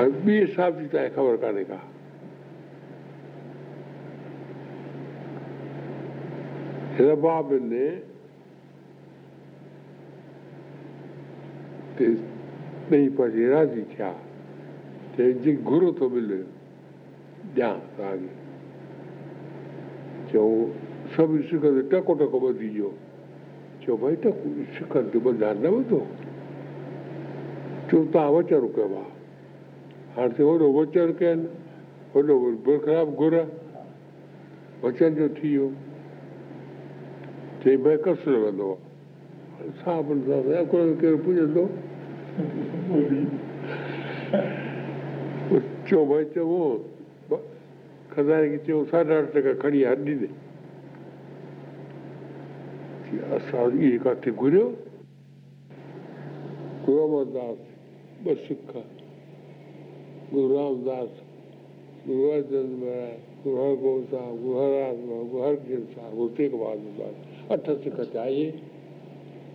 ٻي حساب جي توهان کي خبر ڪانهي ڪا؟ رباب ني تي ڏهي پاسي راضي ٿيا. تي جي گهرو ٿو ملي ڏيان توهان کي. چئون سڀ سک تي ٽڪو ٽڪو ٻڌي ويو. چيو ڀئي ٽڪو سکن تي ٻڌائي نه ٻڌو چيو توهان وچن ڪيو آهي هاڻي ته وڏو وچن ڪين وڏو برخراب گهر وچن جو ٿي ويو چئي ڀئي ڪس لڳندو آهي سان ڪهڙو پڄندو چئو ڀئي چڱو کزاني کي چيو ساڍا اٺ ٽڪا کڻي هڏ ڏيندي اسان اهي ڪٿي گهريو ٻه سک گرو رامداس گرو ارجن مهاراج گرو هرگوبند صاحب گرو هرراج گرو هرڪرشڻ صاحب گرو تيگ بهادر صاحب اٺ سک ٿيا اهي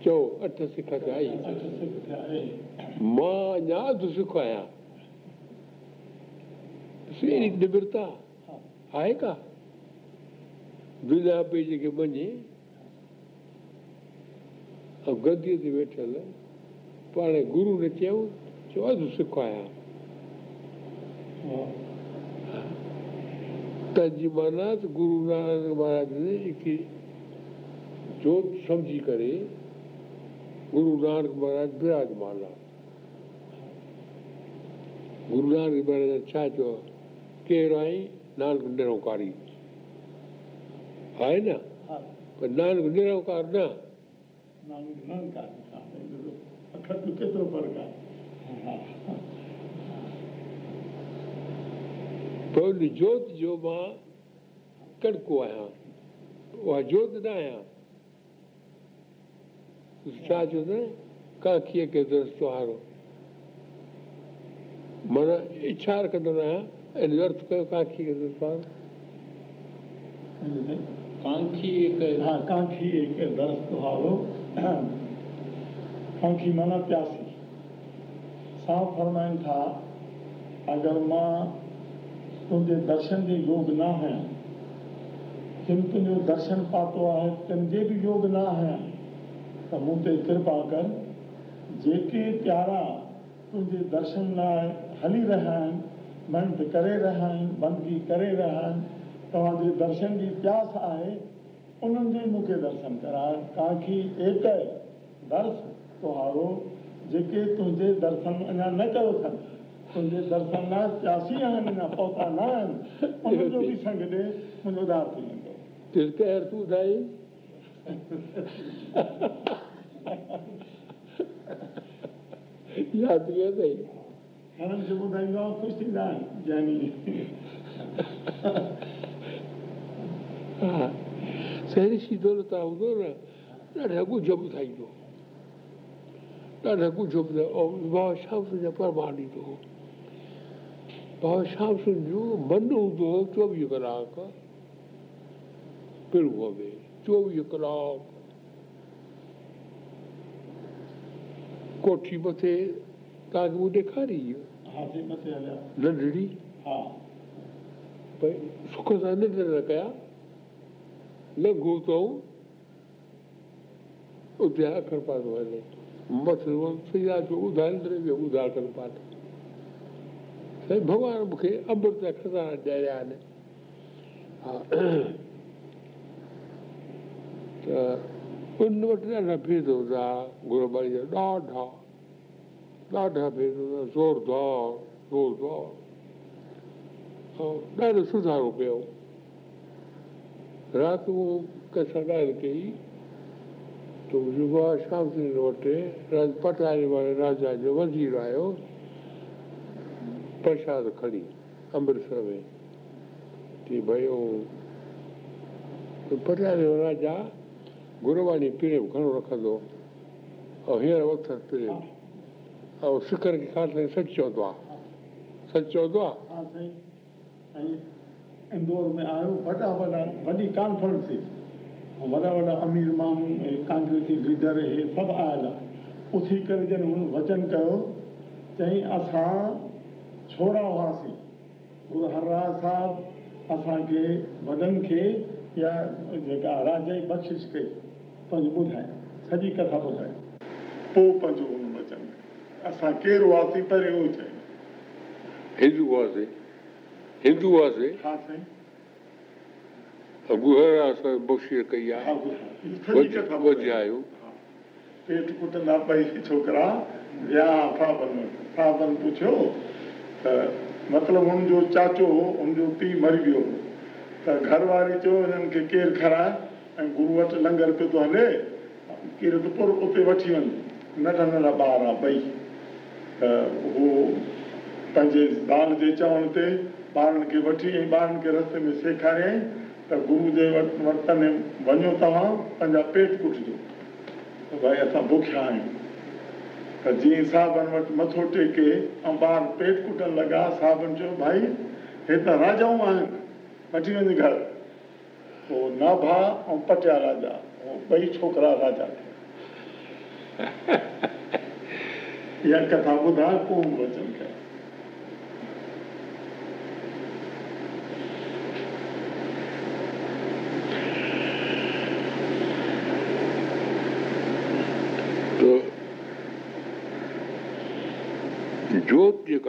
چئو اٺ سک ٿيا اهي مان اڃا اڌ سک آهيان نبرتا آهي ڪا دنيا پئي جيڪي مڃي ۽ گديءَ تي ويٺل پاڻ گرو ني چيو چيو اڌ سک آهيان तंहिंजी माना त गुरू नानक महाराज ने हिकु जोत सम्झी करे गुरू नानक महाराज विराजमान। आहे गुरू नानक महाराज छा चयो केरु आई? नानक निरंकारी। आहे न? पर नानक निरंकार न। केतिरो फ़र्क़ु आहे ان جوت جو مان ڪڙڪو آهيان اها جوت نه آهيان. ڇا چوندا آهن ڪاکيءَ کي درستو هارو معنيٰ اڇا رکندو نه آهيان ان ارٿ ڪيو ڪاکي کي درستو هارو ڪانکي درش هارو ڪانکي معنيٰ پياسي. سان فرمائن ٿا اگر مان تنهنجي درشن جي يوگ نه آهيان تنهنجو درشن پاتو آهي تنهنجي به يوگ نه آهيان ته مون تي ڪرپا ڪر جيڪي پيارا تنهنجي درشن لاءِ هلي رهيا آهن محنت ڪري رهيا آهن بندگي ڪري رهيا آهن توهان جي درشن جي پياس آهي انهن جي مون کي درشن ڪرائي ڪاڪي ايڪ درش تهارو جيڪي تنهنجي درشن اڃا نه ڪيو اٿن تنهنجي درشن لاءِ پياسي آهن اڃا پهتا نه آهن انهن جو به سنگ ڏي منهنجو اڌار ٿي ويندو هر تون ٻڌائي ياد ڪيو اٿئي گهڻن کي ٻڌائيندو آهيان خوش ٿيندا آهن جيني ها سهڙي سيڌو نه توهان هوندو نه ڏاڍا ڳجهه ٻڌائيندو ڏاڍا ڳجهه ٻڌايو ۽ بابا جا پرماڻ ڏيندو هو شيام سنگهه جو من هوندو هو چوويهه ڪلاڪ پڙوءَ ۾ چوويهه ڪلاڪ ڪوٺي مٿي توهان کي مون ڏيکاري ننڍڙي ڀئي سک سان ننڊ نه ڪيا لگهو اٿئون اتي اکر پاتو هلي مٿي سڄا جو ٻڌائيندي ويو ٻڌا ڪر پاٺ سائين ڀڳوان مون کي امرت کزانا ڏيريا آهن. ته ان وٽ ڏاڍا ڀيد هوندا گروباڻي جا ڏاڍا ڏاڍا ڀيد هوندا زوردار زوردار. ۽ ڏاڍو سڌارو ڪيو. رات اهو ڪنهن سان ڳالهه ڪئي ته يووا شام سنگهه وٽ راج پٽاري واري راجا جو وزير آيو پرساد کڻي امرتسر ۾. ڪه ڀئي پٽاري جو راجا؟ گرباڻي پريم گهڻو رکندو. ۽ هينئر وقت پريم ۽ سکن کي خاص ڪري سچ چوندو آهي سچ چوندو آهي ها وڏا وڏا امير ماڻهو ۽ ڪانگريسي ليڊر اهي سڀ آيل آهي اٿي ڪري جن هن وچن ڪيو چئي اسان ڇوڙا هئاسين گرو هرراج صاحب اسان کي وڏن کي يا جيڪا راجا جي بخشش ڪئي پنهنجو ٻڌائي سڄي ڪٿا ٻڌائي. پوءِ پنهنجو هن وچن اسان ڪير هئاسين پهريون اهو چئي هندو هئاسين هندو هئاسين ها سائين. اسان ڪئي آهي. پيٽ ڪٽندا ٻئي ڇوڪرا. ويا پڇيو ته مطلب هن جو چاچو هو هن جو پيءُ مري ويو. هو ته گهرواري چيو هنن کي ڪير کارائي ۽ گرو وٽ لنگر پيو ٿو هلي ڪير ته پور اتي وٺي وڃ. ننڍا ننڍا ٻار ٻئي. ته اهو پنهنجي زال جي چوڻ تي ٻارن کي وٺي ۽ ٻارن کي رستي ۾ سيکاريئين. ته گرو جي وٽ وطن وڃو توهان پنهنجا پيٽ ڪٽجو ته ڀائي اسان بکيا آهيون ته جيئن صاحبن وٽ مٿو ٽيڪي ۽ ٻار پيٽ ڪٽڻ لڳا صاحبن چيو ڀائي هي ته راجائون آهن وٺي وڃ گهر. پوءِ ناڀا ۽ پٽيا راجا اهو ٻئي ڇوڪرا راجا ٿيا اها ڪٿا ٻڌا ڪونه وچن ڪيا تو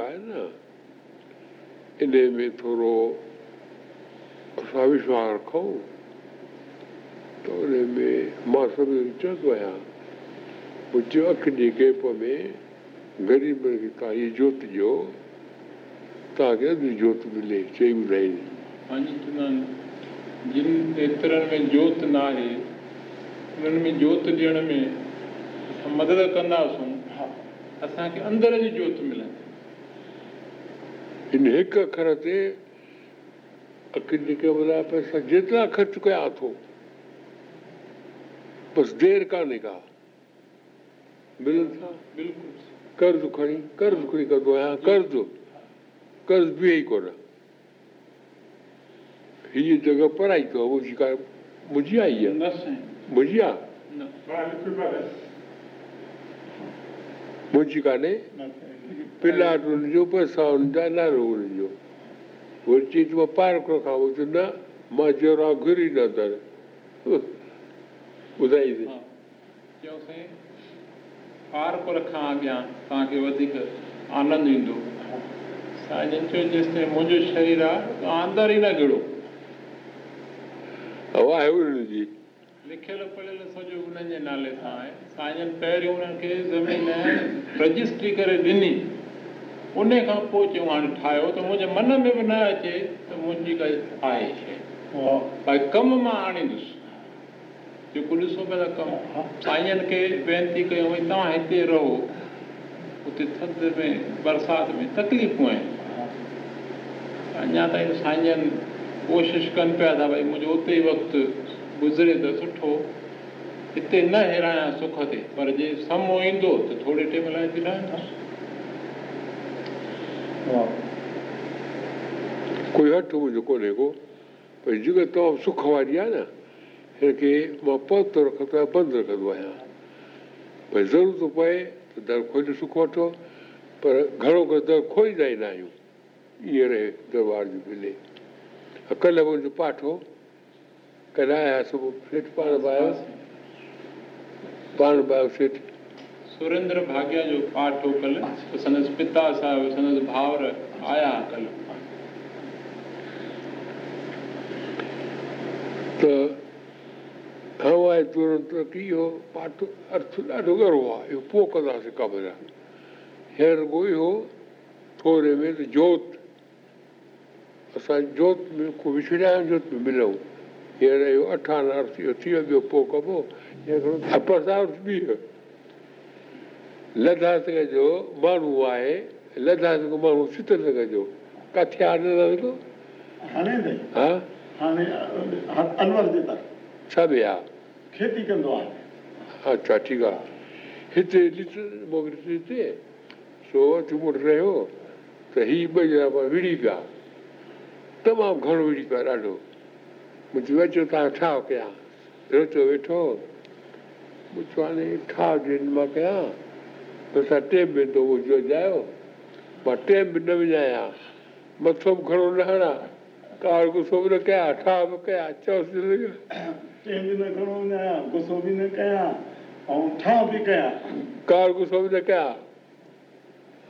آهي نه ان ۾ ٿورو اسان وشواس رکون ته ان ۾ مان سڀني چوندو آهيان منهنجو اک جي گيپ ۾ غريبن کي توهان اها جوت ڏيو توهان کي اڌ جوت ملي چئي ٻڌائيندي جن نيترن ۾ جوت نه آهي انهن ۾ جوت ڏيڻ ۾ مدد ڪنداسون اسان کي اندر جي جوت ملندي ان هڪ اکر تي اکين جي ڪيول پئسا جيترا خرچ ڪيا ٿو بس دير ڪانهي ڪا. ملن ٿا؟ بلڪل. قرض کڻي قرض کڻي ڪندو آهيان قرض. قرض بيهي ئي ڪونه. هيءَ جڳهه پڙهائي اٿو منهنجي ڪا منهنجي آئي آهي. منهنجي آهي؟ منهنجي ڪانهي پلاٽ هن جو پئسا هن جا نالو هن جو وري چئي ٿي مان پارڪ رکان مون چيو نه مان جهڙا گهري نه در ٻڌائيندي ها چيو سائين پارڪ رکان اڳيان توهان کي وڌيڪ آنند ايندو سائين چيو جيس تائين منهنجو شرير آهي اندر ئي نه گڙو هوا آهي هن جي لکيل پڙهيل سڄو انهن جي نالي سان آهي سائين پهريون انهن کي زمين رجسٽري ڪري ڏني ان کان پوءِ چيون هاڻي ٺاهيو ته منهنجي من ۾ به نه اچي ته منهنجي ڪائي آهي شيءِ. ڀئي ڪم مان آڻيندس جيڪو ڏسو پيا ٿا ڪم سائين جن کي وينتي ڪيون ڀئي توهان هتي رهو. اتي ٿڌ ۾ برسات ۾ تڪليفون آهن. اڃا تائين سائين جن ڪوشش ڪن پيا ٿا ڀئي منهنجو اتي ئي وقت گذري ته سٺو. هتي نه هرايان سک تي پر جي سامهون ايندو ته ٿوري ٽائيم لاءِ رهندس ڪوئي هٿ منهنجو ڪونهي ڪو ڀئي جيڪا تمام سک واري آهي نه هن کي مان پت رکندو آهيان بند رکندو آهيان ڀئي ضرورت پئي ته در کولي سک وٺو پر گهڻو ڪري در کوئيندا ئي نه آهيون ائين رهي درٻار جي ملي ڪلهه منهنجو پاٺ هو ڪلهه آيا صبح سيٺ پاڻ آيو پاڻ آيو سيٺ سريندر ڀاگيا جو پاٺ هو ڪل سندس پتا صاحب سندس ڀائر آيا ڪل ته هوائي ترنت ڪه اهو پاٺ ارٿ ڏاڍو ڳرو آهي اهو پوءِ ڪنداسين جا هينئر اهو ٿوري ۾ ته جوت اسان جوت ۾ ڪو وڇڙيا جوت ۾ ملون هينئر اهو اٺان ارٿ اهو ٿي ويو ٻيو پوءِ ڪبو اپسا ارٿ به لداخ جو ماڻهو آهي لداخ جو ماڻهو چترنگر جو. ڪٿي آهي ها؟ ڇا به اڇا ٺيڪ آهي. هتي ڏس موڪلي هتي. سو وٽ رهيو ته هيءَ ٻئي ڄڻا وڙي پيا. تمام گهڻو وڙي پيا ڏاڍو. مون چيو اچو توهان ڇا ڪيان؟ روچو ويٺو؟ هاڻي ڇا مان ڪيان اسان ٽيم ۾ ٿو منهنجو جايو مان ٽيم به نه وڃايان مٿو به گهڻو نه هڻان. ڪار غصو به نه ڪيان ٺا به ڪيان چيوس چينج نه کڻو غصو به نه ڪيان ۽ ٺا به ڪيان. ڪار غصو به نه ڪيان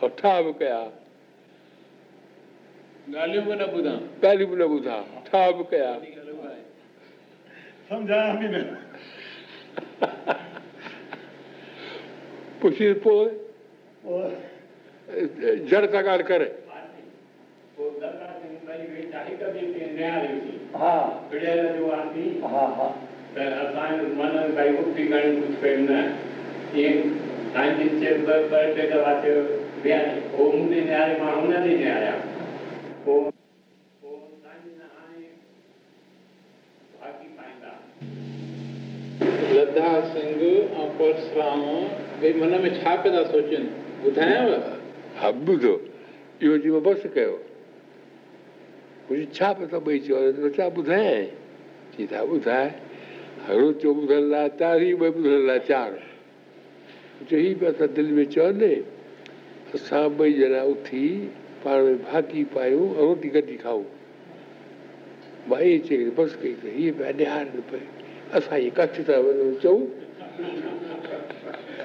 اور ٺا به ڪيان. ڳالهيون به نه ٻڌان. ڳالهيون به نه ٻڌان ٺا به ڪيا. سمجهايا به نه پڇي پوءِ جڙ سان ڳالهه ڪري. ها. ها. ها لدا سنگهه ۽ پرسرام ڀئي من ۾ ڇا پيا ٿا سوچن ٻڌايانو؟ ها ٻڌو اهو جي مان بس ڪيو. ڪجهه ڇا پيو ٿا ٻئي ته ڇا ٻڌائي چئي ٿا ٻڌائي روچو ٻڌڻ لاءِ چار ئي ٻه ٻڌڻ لاءِ چار. چئي پيا ٿا دل ۾ چون اسان ٻئي ڄڻا اٿي پاڻ ۾ ڀاڪي پايون ۽ روٽي گڏ کائون. اهي چئي بس ڪئي ته هيءَ پيا ڏيارن پئي اسان اهي ڪٿي ٿا وڃون چئون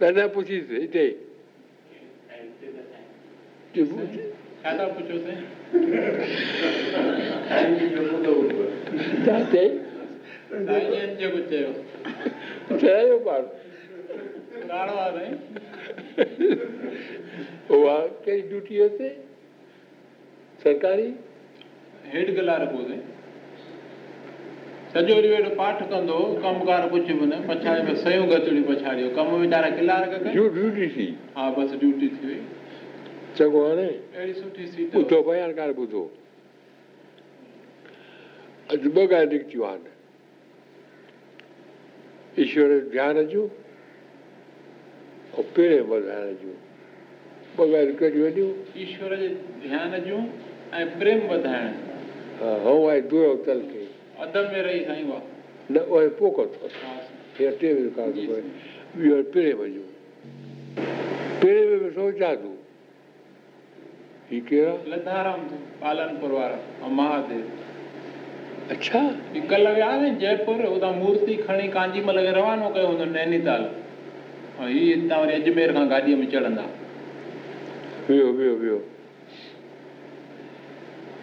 پڇيس هتي پاڻ اها ڪهڙي ڊيوٽي سرڪاري هيٺ پوءِ سائين سڄو ڏينهن ويٺو پاٺ ڪندو ڪم ڪار ڪجهه به نه پڇاڙيءَ ۾ سيون گتڙيون پڇاڙيو. ڪم ويچارا ڪلار ڪن ڊيو- ڊيوٽي ٿي. ها بس ڊيوٽي ٿي وئي. چڱو هاڻي اهڙي سٺي سيٽ ٻڌو بيان ڪانه ٻڌو اڄ ٻه ڳالهه نڪتيون آهن. ايشور ڌيان جون ۽ پيري وڌائڻ جون. ٻه ڳالهيون ڪهڙيون وڏيون ايشور جي ڌيان جون ۽ پريم وڌائڻ. ها هون آهي دور تل کي ادب ۾ رهي سائين اها نه اهي پوک اٿو ها هيءَ ٽي ۾ ڪانه ٿو پئي ٻيو آهي پيري وڃون پيري ۾ به سوچان تون هي ڪهڙا لڌارام پالنپور وارا ۽ مهاديو اڇا هي ڪلهه ويا هئا جئپور اتان مورتي کڻي ڪانجيمل کي روانو ڪيو هوندو نينيتال ۽ هيءَ هتان وري اجمير کان گاڏيءَ ۾ چڙهندا ويو ويو ويو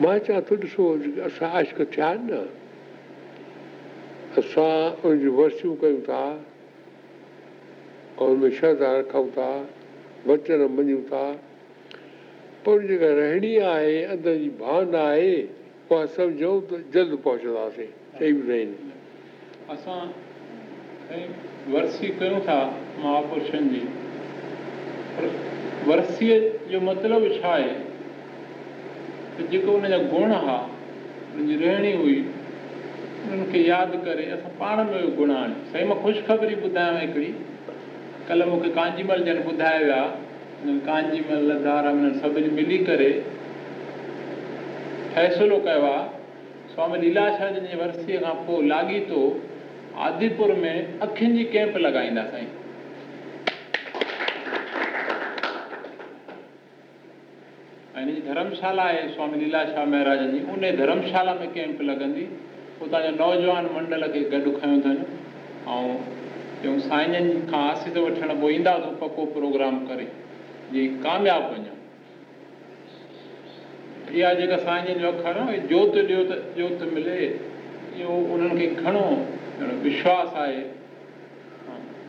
مان چوان ٿو ڏسو اسان آشڪ ٿيا آهن نه اسان ان جي ورسيون ڪيون ٿا ان ۾ شرڌا رکون ٿا وچن مڃون ٿا پر ان جيڪا رهڻي آهي اندر جي ڀاونا آهي اها سمجهون ته جلد پهچنداسين چئي به نه آهن اسان ورسي ڪيون ٿا مهاپرشن جي ورسيءَ جو مطلب ڇا آهي ته جيڪو هن جا گڻ هئا هن جي رهڻي هئي انهن کي ياد ڪري اسان پاڻ ۾ گڻ آڻي سائين مان خوشخبري ٻڌايانو هڪڙي. ڪلهه مون کي ڪانجيمل جن ٻڌائي ويا. هنن ڪانجيمل ڌارام هنن سڀني ملي ڪري فيصلو ڪيو آهي سوامي ليلا شاهه جن جي ورسيءَ کان پوءِ لاڳيتو آديپور ۾ اکين جي ڪيمپ لڳائيندا سائين ۽ هن جي ڌرمشالا آهي سوامي ليلا شاهه مهاراجن جي. ان ڌرمشالا ۾ ڪيمپ لڳندي اتان جو نوجوان منڊل کي گڏ کنيو اٿن ۽ چيون سائين کان آسيس وٺڻ پوءِ ايندا تون پڪو پروگرام ڪري. جيئن ڪامياب وڃون. اها جيڪا سائين جو اکر آهي جوت ڏيو ته جوت ملي اهو انهن کي گهڻو وشواس آهي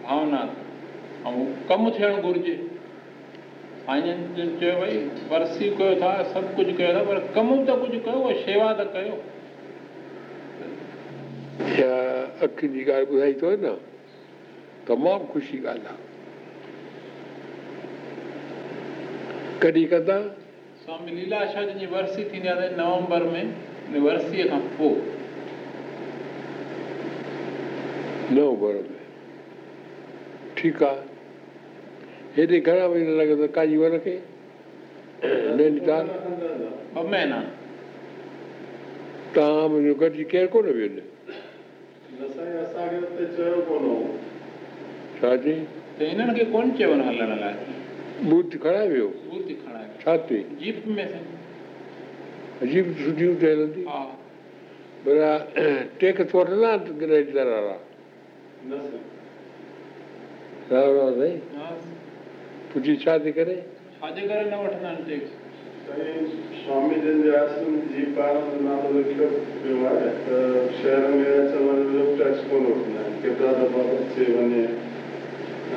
ڀاونا ۽ ڪم ٿيڻ گهرجي سائين چيو ڀئي ورسي ڪيو ٿا سڀ ڪجهه ڪيو ٿا پر ڪم ته ڪجهه ڪيو شيوا ته ڪيو. اها اک جي ڳالهه ٻڌائي اٿو نه تمام خوشي ڳالهه آهي. ڪڏهن ڪندا؟ سوامي ليلا شاهه جي ورسي ٿيندي آهي نومبر ۾ ورسيءَ کان پوءِ. نومبر ۾. ٺيڪ آهي هيڏي گهڻا مهينا لڳندا ڪاجي ون کي نينيتال ٻه مهينا توهان منهنجو گڏجي ڪير ڪونه ويو نه اسان کي هتي چيو ڪونه هو ڇا چئي ته هنن کي ڪونه چيو نه هلڻ لاءِ بوٿ کڻائي ويو بوٿ کڻائي ڇا تي جيپ ۾ سائين عجيب ڇٽيون ٿيل هوندي ها ڀلا ٽيڪس وٺندا رجسٽر وارا نه رام رام سائين پڇي ڇا ٿي ڪري؟ ڇا جي ڪري نه وٺندا آهن ٽيڪس. سائين سوامي جن جي آشرم جي ٻارن جو نالو لکيو پيو آهي ته شهر ۾ اچڻ وڃڻ جو ٽيڪس ڪونه وٺندا آهن. ڪيترا دفعا اچي وڃي.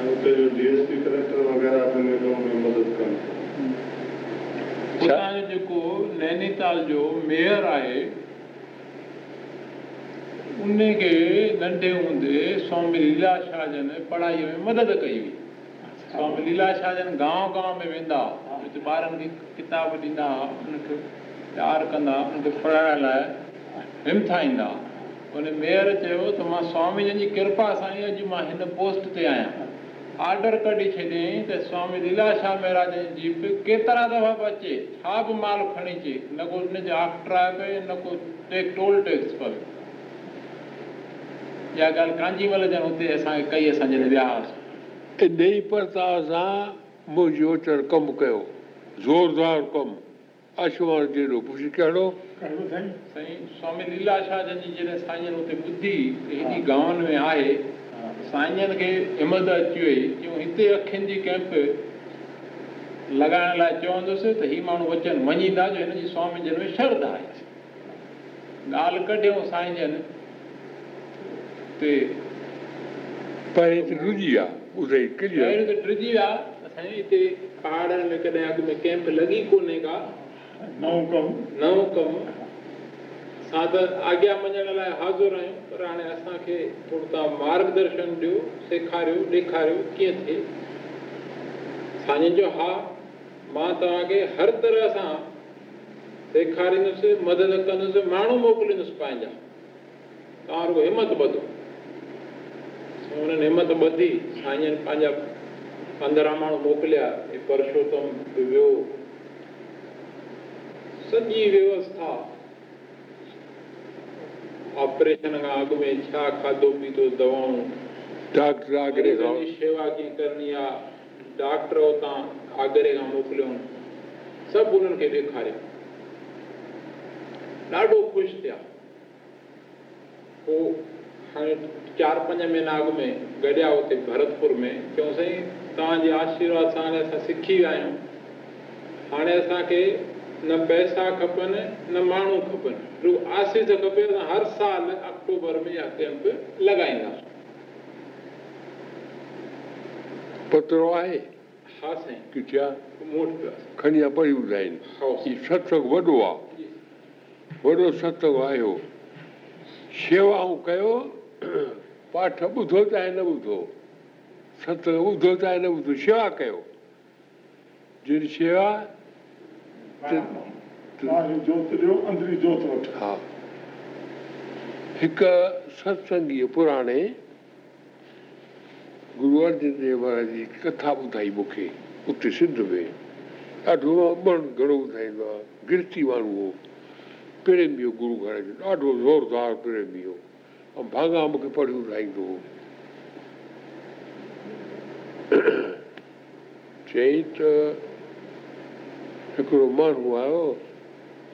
۽ هتي جو ڊي ايس پي ڪليڪٽر وغيره به ان ڪم ۾ مدد ڪن. هتان جو جيڪو نينيتال جو ميئر آهي ان کي ننڍي هوندي سوامي ليلا شاهه جن پڙهائيءَ ۾ مدد ڪئي هئي سوامي ليلا شاهه جن گانو گانو ۾ ويندا هتي ٻارن کي ڪتاب ڏيندا ان کي پيار ڪندا ان کي پڙهائڻ لاءِ همٿائيندا ان ميئر چيو ته مان سوامي جن جي ڪرپا سان ئي اڄ مان هن پوسٽ تي آهيان. آرڊر ڪڍي ڇڏيئين ته سوامي ليلا شاهه مهاراج جي جيپ ڪيترا دفعا به اچي ڇا به مال کڻي اچي نه ڪو هن جو آفٽرا پئي نه ڪو ٽيڪ ٽول ٽيڪس پئي اها ڳالهه ڪانجيمل جن هتي اسان کي ڪئي اسان جڏهن ويا هئاسين ان ئي پرتاو سان منهنجي اوچر ڪم ڪيو. زوردار ڪم. آشمان جهڙو پڇي ڪهڙو سائين. سوامي ليلا شاهه جن جي جڏهن سائين هتي ٻڌي ته هيڏي گانون ۾ آهي. سائين کي همت اچي وئي. جو هتي اکين جي ڪيمپ لڳائڻ لاءِ چوندس ته هيءُ ماڻهو وچن مڃيندا جو هن جي سوامي جن ۾ شرڌا آهي. ڳالهه ڪڍيئون سائين جن تي پهرين ڏجي آهي ٻڌئي ڪليئر پهريون ته ٽجي ويا. اسان جي هتي پهاڙن ۾ ڪڏهن اڳ ۾ ڪيمپ لڳي ڪونهي ڪا. نئون ڪم. نئون ڪم. اسان ته آگيا مڃڻ لاءِ حاضر آهيون پر هاڻي اسان کي ٿورو توهان مارگدرشن ڏيو سيکاريو ڏيکاريو ڪيئن ٿئي. سائين جو ها مان توهان کي هر طرح سان سيکاريندس مدد ڪندس ماڻهو موڪليندس پنهنجا. توهان رڳو همت ٻڌو هنن همت ٻڌي سائين پنهنجا پندرهن ماڻهو موڪليا هي پرشوتم ويو سڄي ويوسٿا آپريشن کان اڳ ۾ ڇا کاڌو پيتو دوائون ڊاڪٽر آگري کان شيوا ڪيئن ڪرڻي آهي ڊاڪٽر اتان آگري کان موڪليئون سڀ انهن کي ڏيکاريو ڏاڍو خوش ٿيا پوءِ هاڻي چار پنج مهينا اڳ ۾ گڏيا هتي ڀرتپور ۾ چيون سائين توهان جي آشيرواد سان هاڻي اسان سکي ويا آهيون. هاڻي اسان کي نه پئسا کپن نه ماڻهو کپن. رڳو آسيس کپي اسان هر سال آڪٽوبر ۾ اها ڪيمپ لڳائينداسين. پترو آهي؟ ها سائين. ڪه ڇا مون وٽ پيو آهي. کڻي آهي پڙهي ٻڌائين ها هي ستسنگ وڏو آهي وڏو ستسنگ آيو. شيوائون ڪيو پاٺ ٻڌو چاهي نه ٻڌو. ستسنگ ٻڌو چاهي نه ٻڌو. شيوا ڪيو. جهڙي شيوا ها. هڪ ستسنگيءَ پراڻي گرو ارجن ديو مهاراج جي ڪٿا ٻڌائي مون کي. اتي سنڌ ۾. ڏاڍو امڻ گهڻو ٻڌائيندو آهي. گرتي ماڻهو هو. پريمي هو گرو گهر جو ڏاڍو زوردار پريمي هو ۽ ڀاڱا مون کي پڙهي ٻڌائيندو هو چئي ته هڪڙو ماڻهو آيو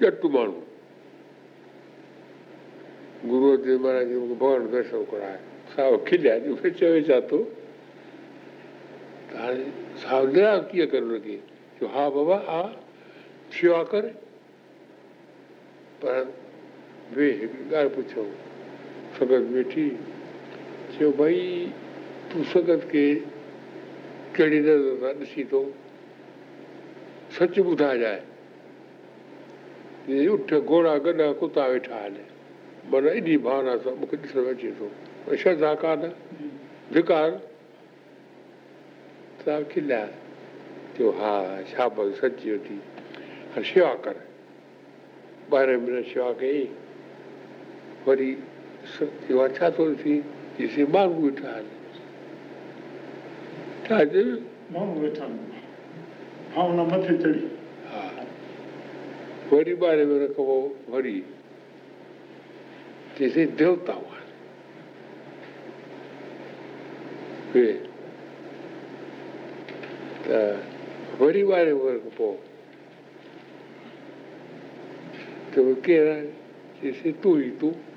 ڄٽ ماڻهو گرو ارجن مهاراج مون کي ڀڳوان درشن ڪرائي صاحب کليا مون کي چوي ڇا ٿو ته هاڻي صاحب نراش ڪيئن ڪري هن کي چيو ها بابا ها شيوا ڪر پر وي هڪڙي ڳالهه پڇو سنگت ويٺي. چيو ڀئي تون سنگت کي ڪهڙي نظر سان ڏسي ٿو؟ سچ ٻڌائجانءِ اٺ گهوڙا گڏا ڪتا ويٺا آهن. معنيٰ ايڏي ڀاونا سان مون کي ڏسڻ اچي ٿو. ها شاباش سچي شيوا ڪر. مهيني شيوا ڪئي. وري ڇا ٿو ٿي ڏسي ماڻهو ويٺا آهن ڇا چيو ماڻهو ويٺا آهن ڀاونا مٿي چڙهي ها وري ٻارهين مهيني کان پوءِ وري چئيسين ديوتائون آهن وي ته وري ٻارهين مهيني کان پوءِ ته اهو ڪير آهي چئيسين تون ئي تون واهه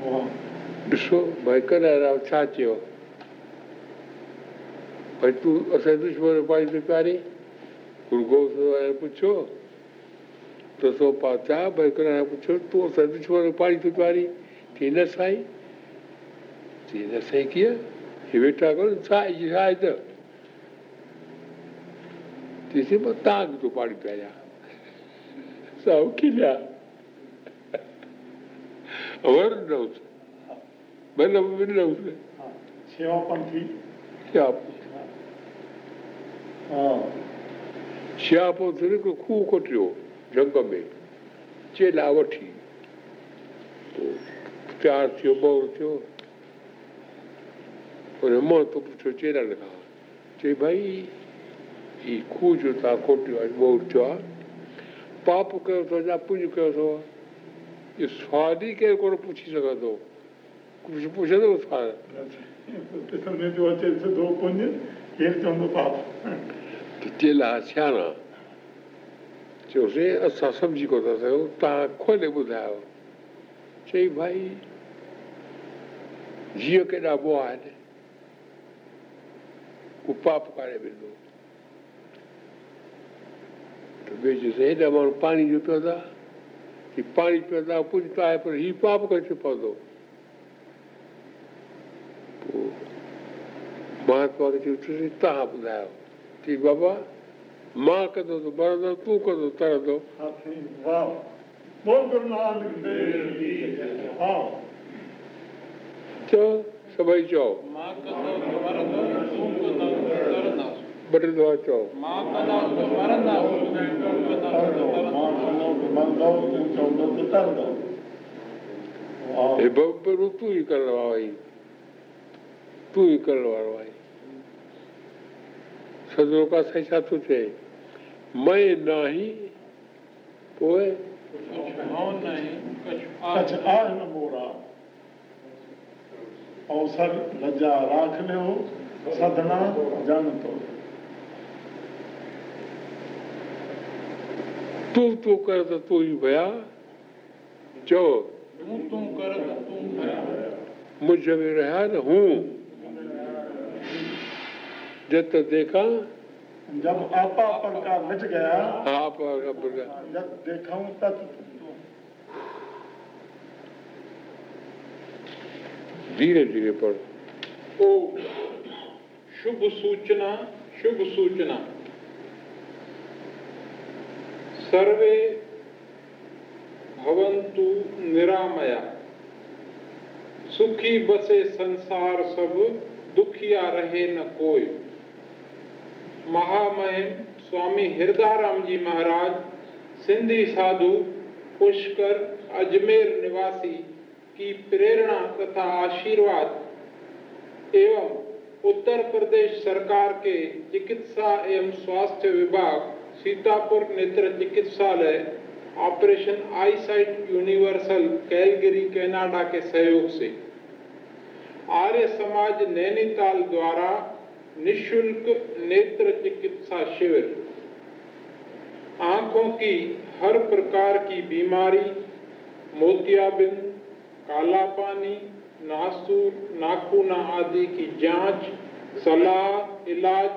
ڏسو ڀئي ڪڏهن رام ڇا چيو ڀئي تون اسان جي دشمن پاڻي ٿو پياري گرو گوبند واري پڇيو ته سو پا ڇا ڀئي ڪڏهن پڇيو تون اسان جي دشمن پاڻي ٿو پياري چئي نه سائين چئي نه سائين ڪيئن هي ويٺا ڪيو ڇا ڇا آهي ته چئيسين مان توهان کي ٿو پاڻي پياريان ساهه کليا ٻن ٿيو هڪڙو کوهه جنگ ۾. چيلا وٺي. پوءِ تيار ٿيو بور ٿيو. هن موهه ٿو پڇيو چيلن کان چئي ڀئي هي کوهه جو توهان ڪوٽيو آهي بور ٿيو آهي پاپ ڪيو اٿو يا پڃ ڪيو اٿو ڪير ڪونه پڇي سگهندو ڪجهه پڇندو سياڻا چيوسين اسان سمجهي ڪونه ٿا سگهون توهان کولي ٻڌايو چئي ڀائي جيئن ڪيڏا موهه آهن ڪو پاپ ڪاڏي ويندو ته ٻئي چيوسين هيڏا ماڻهو پاڻي جو پيو ٿا هي پاڻي ٿا پڄ ته آهي پر هيءُ پاپ ڪري پوندو. پوءِ مهاتما کي چيو توهان ٻڌايو. چئي بابا مان ڪندو ته مرندو تون ڪندو ترندو. چئو سڀئي چئو مان ڪندو ته مرندو تون ڪندو ته بٽندو آهي چئو ته ئي ڪرڻ وارو آئي تون ئي ڪرڻ وارو آئي سدرو ڪا سائين ڇا ٿو چئي مين ناهي پوءِ آهي اوسر لجا راک ليو سدنا جن تو तूं तूं कर त तूं ई भया चओ तूं तूं कर त तूं कया मुझ में रहा न हूँ जब तक देखा जब आपापन का मिट गया आप जब देखा तब धीरे धीरे पढ़ो ओ शुभ सूचना शुभ सूचना सर्वे भवन्तु निरामया। सुखी बसे संसार सब, दुखिया रहे न कोई। महामहिम स्वामी हिरदाराम जी महाराज, सिंधी साधु, पुष्कर, अजमेर निवासी की प्रेरणा तथा आशीर्वाद, एवं उत्तर प्रदेश सरकार के चिकित्सा एवं स्वास्थ्य विभाग सीतापुर नेत्र चिकित्सालय, Operation Eyesight Universal, Calgary, Canada के सहयोग से। आर्य समाज नैनीताल द्वारा निशुल्क नेत्र चिकित्सा शिविर। आँखों की हर प्रकार की बीमारी, मोतियाबिंद, काला पानी, नासूर, नाखूना आदि की जाँच, सलाह, इलाज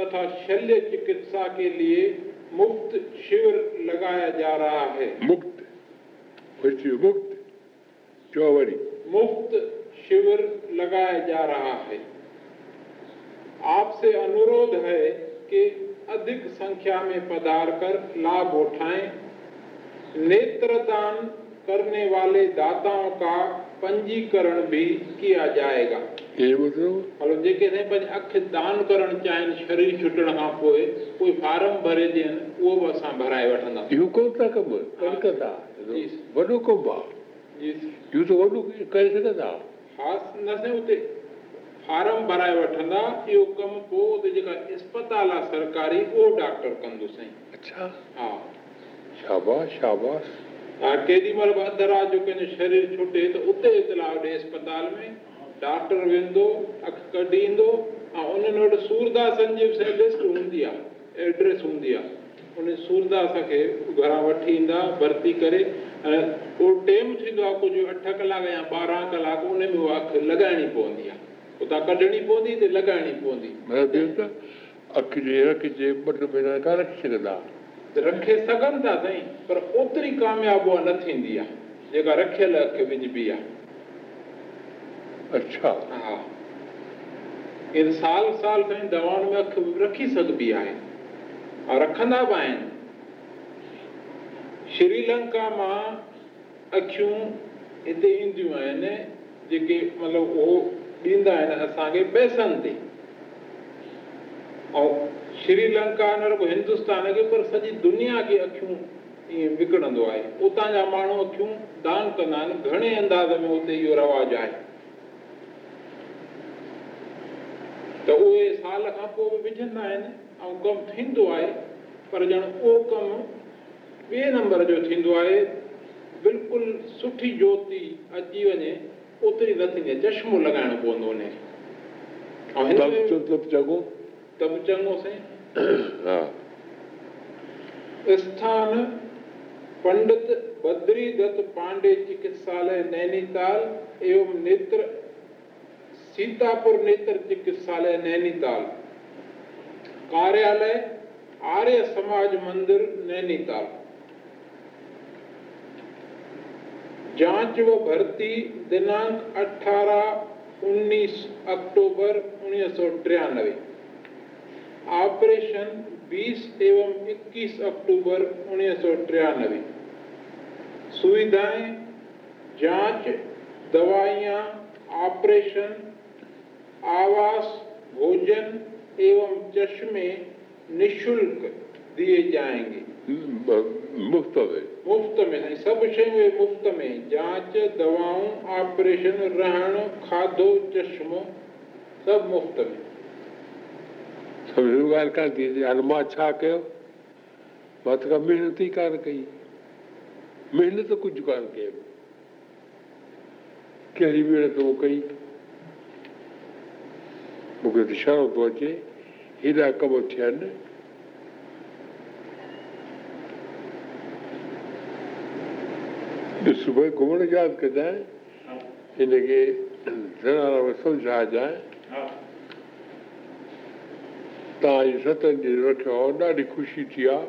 तथा शल्य चिकित्सा के लिए मुफ़्त शिविर लगाया जा रहा है। मुक्त। मुक्त। चौवरी। मुफ़्त शिविर लगाया जा रहा है। आपसे अनुरोध है कि अधिक संख्या में पधार कर लाभ उठाएँ। नेत्रदान करने वाले दाताओं का पंजीकरण भी किया जाएगा। يي مطلب مطلب جيڪي سائين پنهنجي اک دان ڪرڻ چاهين شرير ڇٽڻ کان پوءِ ڪوئي فارم ڀري ڏين اهو به اسان ڀرائي وٺندا اهو ڪونه ٿا ٿا جي. وڏو ڪم آهي اهو ته وڏو ڪري سگهندا خاص نه سائين اتي فارم ڀرائي وٺندا اهو ڪم پوءِ اتي جيڪا اسپتال آهي سرڪاري اهو ڊاڪٽر ڪندو سائين اڇا ها شاباش شاباش ها ڪيڏي مهل به اڌ رات جو ڪنهن جو شرير ڇٽي ته اتي اتلاهه ڏي اسپتال ۾ ڊاڪٽر ويندو اک ڪڍي ايندو ۽ انهن وٽ سورداسن جي به لسٽ هوندي آهي ايڊريس هوندي آهي ان سورداس کي گهران وٺي ايندا ڀرتي ڪري ۽ اهو ٽيم ٿيندو آهي ڪجهه اٺ ڪلاڪ يا ٻارهن ڪلاڪ ان ۾ اها اک لڳائڻي پوندي آهي اتان ڪڍڻي پوندي ته لڳائڻي پوندي اک جي رک جي ٻه ٽي مهينا کان رکي سگهندا رکي سگهن ٿا سائين پر اوتري ڪامياب اها نه ٿيندي آهي جيڪا رکيل اک وجهبي آهي اڇا ها ان سال سال تائين دوائن ۾ اک رکي سگهبي آهي ۽ رکندا به آهن سري لنڪا مان اکيون هتي اينديون آهن جيڪي مطلب اهو ڏيندا آهن اسان کي پئسن تي ۽ سري لنڪا نه رڳو هندستان کي پر سڄي دنيا کي اکيون ائين وڪڻندو آهي اتان جا ماڻهو اکيون دان ڪندا آهن گهڻي انداز ۾ اتي اهو رواج آهي ته اهي سال کان پوءِ به وجهندا آهن ۽ ڪم ٿيندو آهي پر ڄڻ اهو ڪم ٻئي نمبر جو ٿيندو آهي بلڪل سٺي جيوتي اچي وڃي اوتري نه ٿيندي آهي چشمو لڳائڻو پوندو ان هن تب چڱو. چڱو سائين. اسٿان پنڊت بدري دت پانڊي چڪتسالي نينيتال ايون نيتر सीतापुर नेत्र चिकित्सालय नैनीताल। कार्यालय, आर्य समाज मंदिर नैनीताल। जाँच व भर्ती दिनांक 18 19 अक्टूबर, उन्नीस सौ तिरानवे। ऑपरेशन 20 एवं 21 अक्टूबर, उन्नीस सौ तिरानवे। सुविधाएँ, जाँच, दवाइयाँ, ऑपरेशन آواس ڀوڄن ايون چشمي نشلڪ دئي جائينگي. مفت ۾. مفت ۾۽ سڀ شيون مفت ۾. جانچ دوائون آپريشن رهڻ کاڌو چشمو سڀ مفت ۾. سمجهو ڳالهه ڪانه ٿي اچي هاڻي مان ڇا ڪيو مان ته ڪا محنت ئي ڪانه ڪئي محنت ڪجهه ڪانه ڪيو ڪهڙي محنت مون ڪئي مون کي شرم ٿو اچي هيڏا ڪم ٿين ڏس ڀئي گهمڻ ياد ڪندا هن کي ذرا ۾ سمجهائجانئ توهان جي ستن ڏينهن رکيو آهي ڏاڍي خوشي ٿي آهي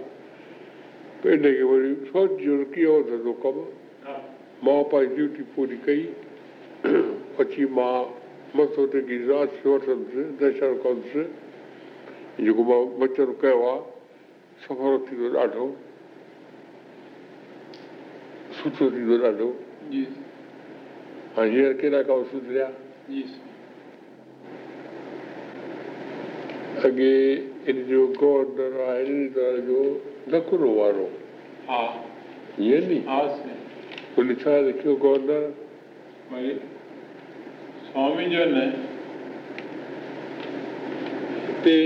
پوءِ هن کي وري سوچجو ڪيئن وڌندو ڪم مان پنهنجي ڊيوٽي پوري ڪئي اچي مان مٿو ٽيڪي رات وٺندس درشن ڪندس جيڪو مان وچن ڪيو آهي سفر ٿيندو ڏاڍو سٺو ٿيندو ڏاڍو هاڻي هينئر ڪهڙا ڪم سڌريا اڳي ان جو گورنر آهي ان طرح جو لکنؤ وارو ها ائين ني ها سائين ان ڇا لکيو گورنر سوامي جن هتي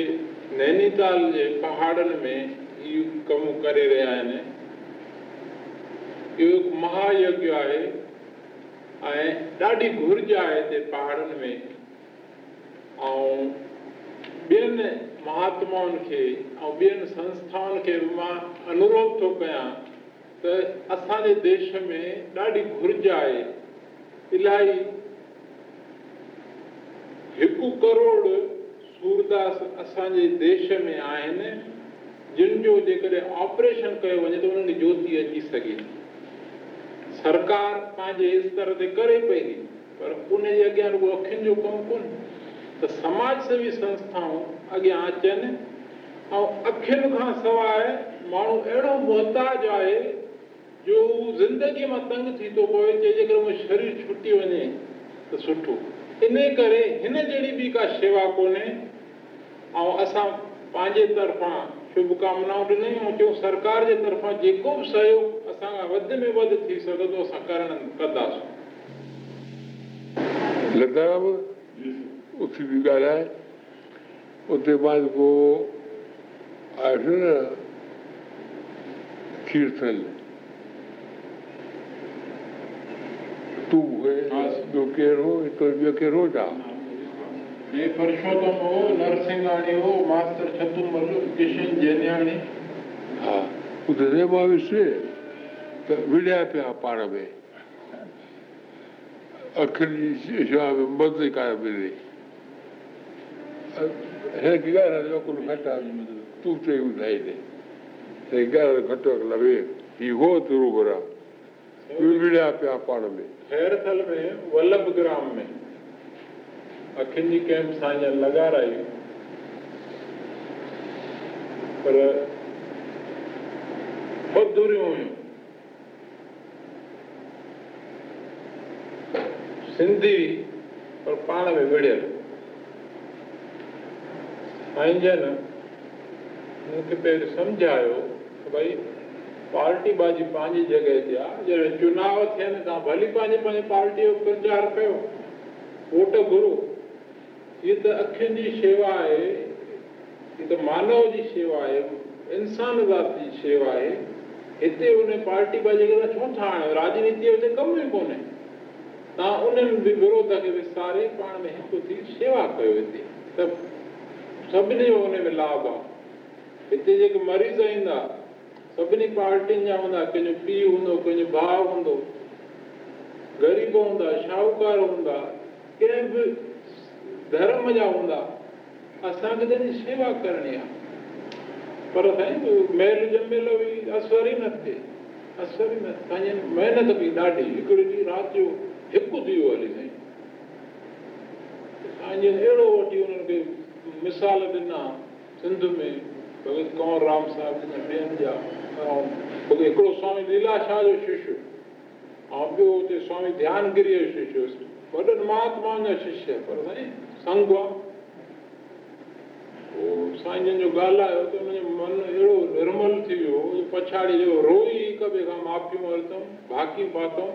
نينيتال جي پهاڙن ۾ اهو ڪم ڪري رهيا آهن. اهو هڪ مهايجڃ آهي ۽ ڏاڍي گهرج آهي هتي پهاڙن ۾.۽ ٻين مهاتمائن کي ۽ ٻين سنسٿائن کي به مان انروڌ ٿو ڪيان ته اسان جي ديش ۾ ڏاڍي گهرج آهي. الاهي هڪ ڪروڙ سورداس اسان جي ديش ۾ آهن جن جو جيڪڏهن آپريشن ڪيو وڃي ته انهن جي جيوتي اچي سگهي. سرڪار پنهنجي استر تي ڪري پئي ٿي پر ان جي اڳيان اکين جو ڪم ڪونهي. ته سماج سيوي سنسٿائون اڳيان اچن ۽ اکين کان سواءِ ماڻهو اهڙو محتاج آهي جو زندگيءَ مان تنگ ٿي ٿو پئي چئي جيڪر منهنجو شرير ڇٽي وڃي ته سٺو ان ڪري هن جهڙي به ڪا شيوا ڪونهي. ۽ اسان پنهنجي طرفان شڀ ڪامنائون ڏنئي ۽ چيون سرڪار جي طرفان جيڪو به سهيوگ اسان وڌ ۾ وڌ ٿي سگهندو اسان ڪرڻ ڪنداسين. لتارام اٿي به ڳالهائي. اتي مان جيڪو آهي نه ڪيرتن تون ٻيو ڪير هو هتو ٻيو ڪير هو ڇا هي هو نرسنهاڻي هو ماستر ڇتمل ڪشن جينياڻي ها اتي مان ويس ته وڙيا پيا پاڻ ۾ اکين جي شيوا ۾ مدد ڪانه ملي هن کي ڳالهه ڪجهه گهٽ آهي تون چئي ٻڌائي ڏي ته ڳالهه گهٽ لڳي هيءُ هو ترو گهرا وڙيا پيا پاڻ ۾. کيرٿل ۾ ولڀ گرام ۾. اکين جي ڪيمپ سان لڳارائي پر مڌريون هيون. سنڌي پر پاڻ ۾ وڙهيل سائين جن مون کي پهريون سمجهايو ڀئي پارٽي باجي پنهنجي جڳهه تي آهي جڏهن چناءُ ٿين توهان ڀلي پنهنجي پنهنجي پارٽيءَ جو پرچار ڪيو ووٽ گهرو هيءَ ته اکين جي شيوا آهي هيءَ ته مانو جي شيوا آهي انسان ذات جي شيوا آهي هتي ان پارٽي باجي کي ڇو ٿا آڻيو راجنيتي ڪم ئي ڪونهي توهان انهن به وروڌ کي وساري پاڻ ۾ هڪ ٿي شيوا ڪيو هتي ته سڀني جو هن ۾ لاڀ آهي هتي جيڪي مريض ايندا سڀني پارٽين جا هوندا ڪنهن جو پيءُ هوندو ڪنهن جو ڀاءُ هوندو غريب هوندا شاهوڪار هوندا ڪنهن به ڌرم جا هوندا اسان کي ته شيوا ڪرڻي آهي. پر سائين جميل به اثر ئي نه ٿئي. اثر ئي نه سائين محنت به ڏاڍي هڪڙي ڏينهن رات جو هڪ ٿي ويو هلي سائين. اهڙو وٺي انهن کي مثال ڏنا سنڌ ۾ ڀڳت ڪنور رام صاحب ٻين جا هڪڙو سوامي ليلا شاهه جو ششي. ۽ ٻيو ڌيانگريءَ جو ڳالهايو ته هن جو من اهڙو نرمل ٿي ويو جو پڇاڙي جو روئي هڪ ٻئي کان مافيون ورتئون ڀاڪيون پاتئون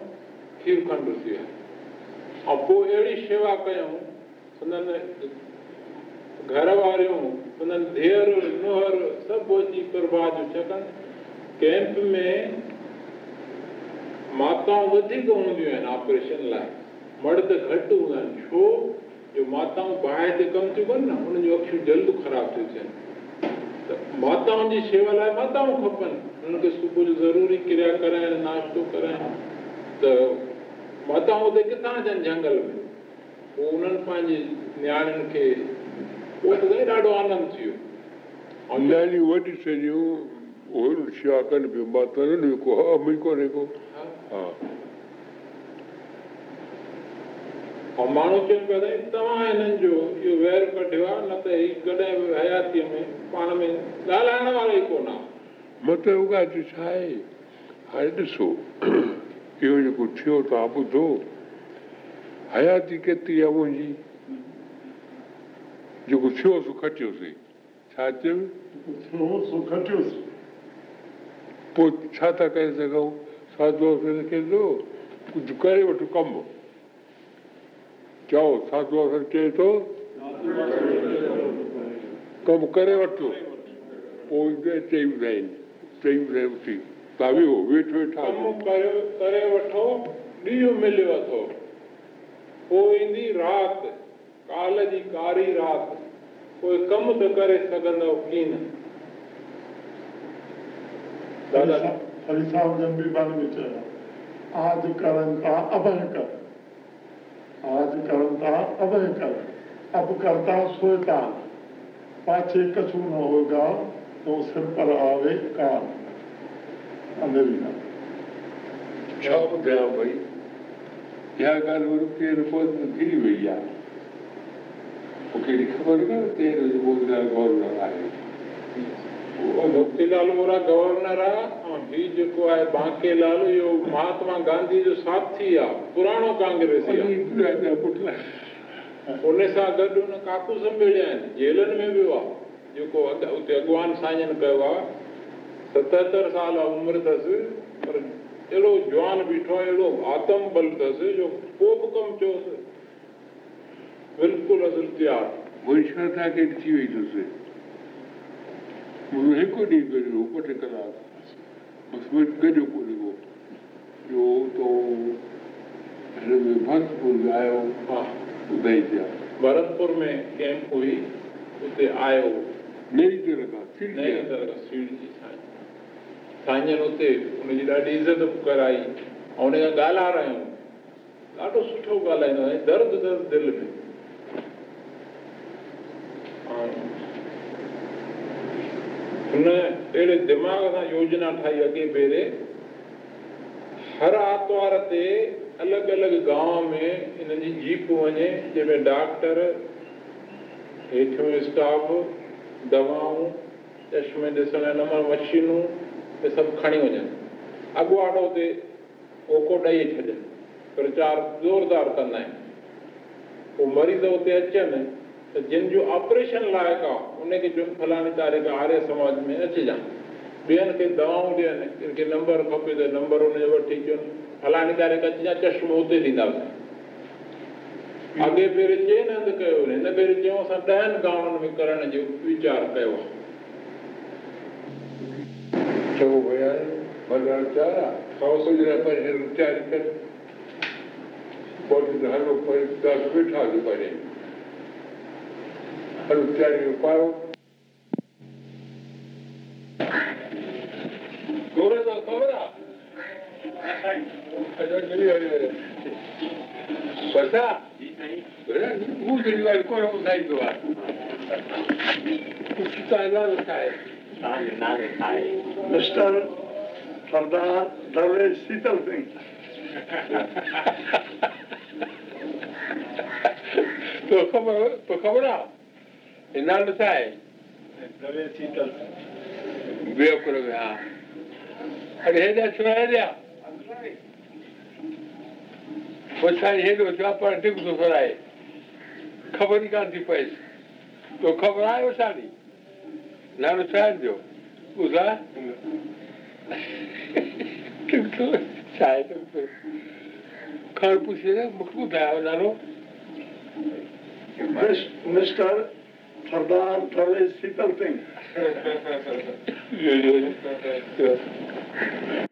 کير کنڊ ٿي ويا ۽ پوءِ اهڙي شيوا ڪيون گهر واريون هنن ڌيئر نهر سڀ ڪيمپ ۾ ماتائون وڌيڪ هونديون آهن آپريشن لاءِ. مرد گهٽ هوندا آهن. ڇو؟ جو ماتائون باهه تي ڪم ٿيون ڪن نه هنن جون اکيون جلد خراب ٿيون ٿين. ته ماتائن جي شيوا لاءِ ماتائون کپن. هنن کي صبح جو ضروري ڪريا ڪرائين ناشتو ڪرائين ته ماتائون هتي ڪٿان اچن؟ جهنگل ۾. پوءِ انهن پنهنجي نياڻين کي پوءِ ڏاڍو آنند ٿي ويو ۽ وڏي سڄيون اهي شيوا ڪن پيون ماتا نه ڪو ها منهنجي ڪونهي ڪو ها ۽ ماڻهو چون پيا سائين توهان هنن جو اهو وير ڪڍيو آهي نه ته هيءُ ڪڏهن به حياتيءَ ۾ پاڻ ۾ ڳالهائڻ وارو ئي ڪونه آهي مطلب ڳالهه ڇا آهي هاڻي ڏسو اهو جيڪو ٿيو توهان ٻڌو حياتي ڪيتري آهي منهنجي جيڪو ٿيو سو کٽيوسين ڇا چيو کٽيوسين پوءِ ڇا ٿا ڪري سگهون ساڌو کي ٿو ڪجهه ڪري وٺو ڪم چئو ساڌو اسان چئي ٿو ڪم ڪري وٺو پوءِ چئي ٻڌائين چئي ٻڌائي اٿي توهان ويهو ويٺو ويٺا ڪري وٺو ڏينهن مليو اٿو پوءِ ايندي رات ڪال جي ڪاري رات پوءِ ڪم ته ڪري سگهندؤ ڪين دادا هري صاحب جن ڀي بن ۾ چيو آج ڪرن ٿا اڀي ڪر آج ڪرن ٿا اڀي ڪر اب ڪرتا سويتا پاڇي ڪڇ نه هوگا تو سر پر آوي ڪانه انڌيري ڇا ٻڌايان ڀئي اها ڳالهه وري ڪير پوءِ گهري وئي آهي مون کي خبر ڪانه تير موديلال گورنر آهي اهو موتيلال وورا گورنر آهي ۽ هيءُ جيڪو آهي بانڪيلال اهو مهاتما گانڌي جو ساٿي آهي پراڻو ڪانگريسي آهي ان سان گڏ هن ڪاڪو سنڀيڙيا آهن جيلن ۾ ويو آهي جيڪو اتي اڳواڻ سائين ڪيو آهي ستهتر سال عمر اٿس پر اهڙو جوان بيٺو آهي اهڙو آتم بل اٿس جو ڪو به ڪم چيوس بلڪل اصل تيار کي ڏسي وئي اٿس منهنجو هڪ ڏينهن گڏ ٻه ٽي ڪلاڪ بس گڏ ڪونهي ڪو ٻيو تو هن ۾ ڀرتپور ۾ آيو ها ٻڌائي ٿيا ڀرتپور ۾ ڪيمپ هئي اتي آيو نئي طرح کان جي سائين اتي ان جي ڏاڍي عزت ڪرائي ۽ ان کان ڳالهارايون ڏاڍو سٺو ڳالهائيندو درد درد دل ۾۽ هن اهڙي دماغ سان يوجنا ٺاهي اڳي ڀيري هر آرتوار تي الڳ الڳ گانو ۾ جي جيپ وڃي جنهن ۾ ڊاڪٽر هيٺيون اسٽاف دوائون چشمي ڏسڻ مشينون اهي سڀ کڻي وڃن اڳواٽو تي اوڪو ڏيئي ڇڏن پرچار زوردار ڪندا آهن پوءِ مريض اتي اچن ته جن جو آپريشن لائق آهي ان کي چون فلاڻي تاريخ آريه سماج ۾ اچجان ٻين کي دوائون ڏين ڪنهن کي نمبر کپي ته نمبر هن جو وٺي اچن فلاڻي تاريخ اچجان چشمو اتي ڏينداسين. اڳي ڀيري چئن هنڌ ڪيو هن ڀيري چيون اسان ڏهن گانون ۾ ڪرڻ جو ويچار ڪيو آهي چڱو ڀيا ڀلا ويچار آهي کائو سوچنا پر هن ويچار ڪر بهت هلو جو خبر آهي اڇا چلي وڃي بسا هو جهڙي ڳالهه ڪونه ٻڌائيندو آهي ڪجهه توهان نالو ڇا آهي مسٽر سردار درويش شيتل سنگهه تو خبر تو خبر آهي نالو ڇا آهي پر ٽڪ ٿو فرائي خبر ئي ڪانه ٿي پئيس تو خبر آهي وسالي نالو ڇا جو کڻ پڇي مون کي ٻڌايو نالو مس- مسٽر सरदार दरवेश शीतल सिंह जो- जो- जो-